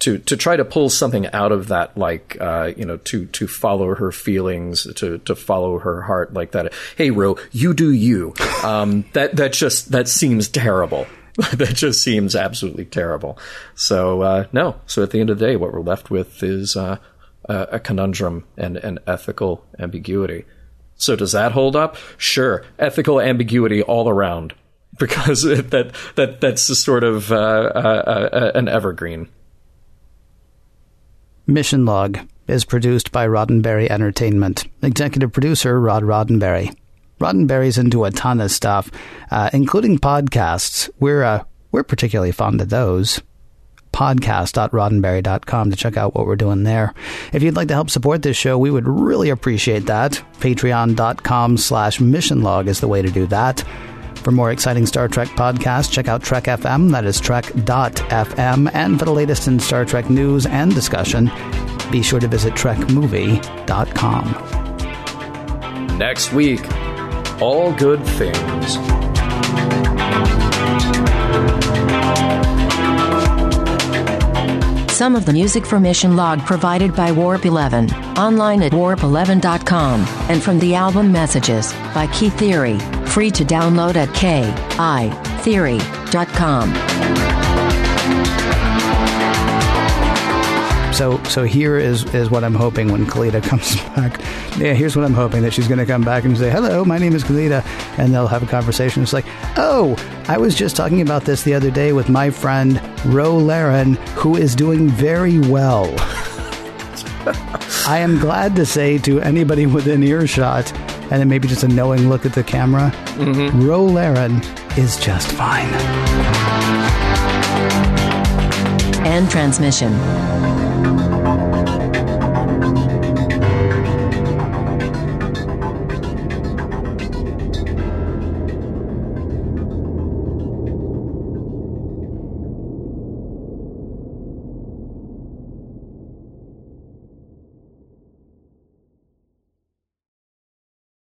to to try to pull something out of that, like uh, you know, to to follow her feelings, to to follow her heart, like that. Hey, Ro, you do you. Um, that that just that seems terrible. that just seems absolutely terrible. So uh, no. So at the end of the day, what we're left with is uh, a, a conundrum and an ethical ambiguity. So does that hold up? Sure, ethical ambiguity all around, because that that that's the sort of uh, uh, uh, an evergreen. Mission Log is produced by Roddenberry Entertainment. Executive producer Rod Roddenberry. Roddenberry's into a ton of stuff, uh, including podcasts. We're uh, we're particularly fond of those. Podcast.roddenberry.com to check out what we're doing there. If you'd like to help support this show, we would really appreciate that. Patreon.com slash mission log is the way to do that. For more exciting Star Trek podcasts, check out Trek FM, that is Trek.fm, and for the latest in Star Trek news and discussion, be sure to visit TrekMovie.com. Next week, all good things. Some of the music for Mission Log provided by Warp 11, online at warp11.com, and from the album Messages by Key Theory, free to download at kitheory.com. So so here is is what I'm hoping when Kalita comes back. Yeah, here's what I'm hoping that she's going to come back and say, "Hello, my name is Kalita," and they'll have a conversation. It's like, "Oh, I was just talking about this the other day with my friend Ro Laren, who is doing very well." I am glad to say to anybody within earshot, and then maybe just a knowing look at the camera, mm-hmm. Ro Laren is just fine. End transmission.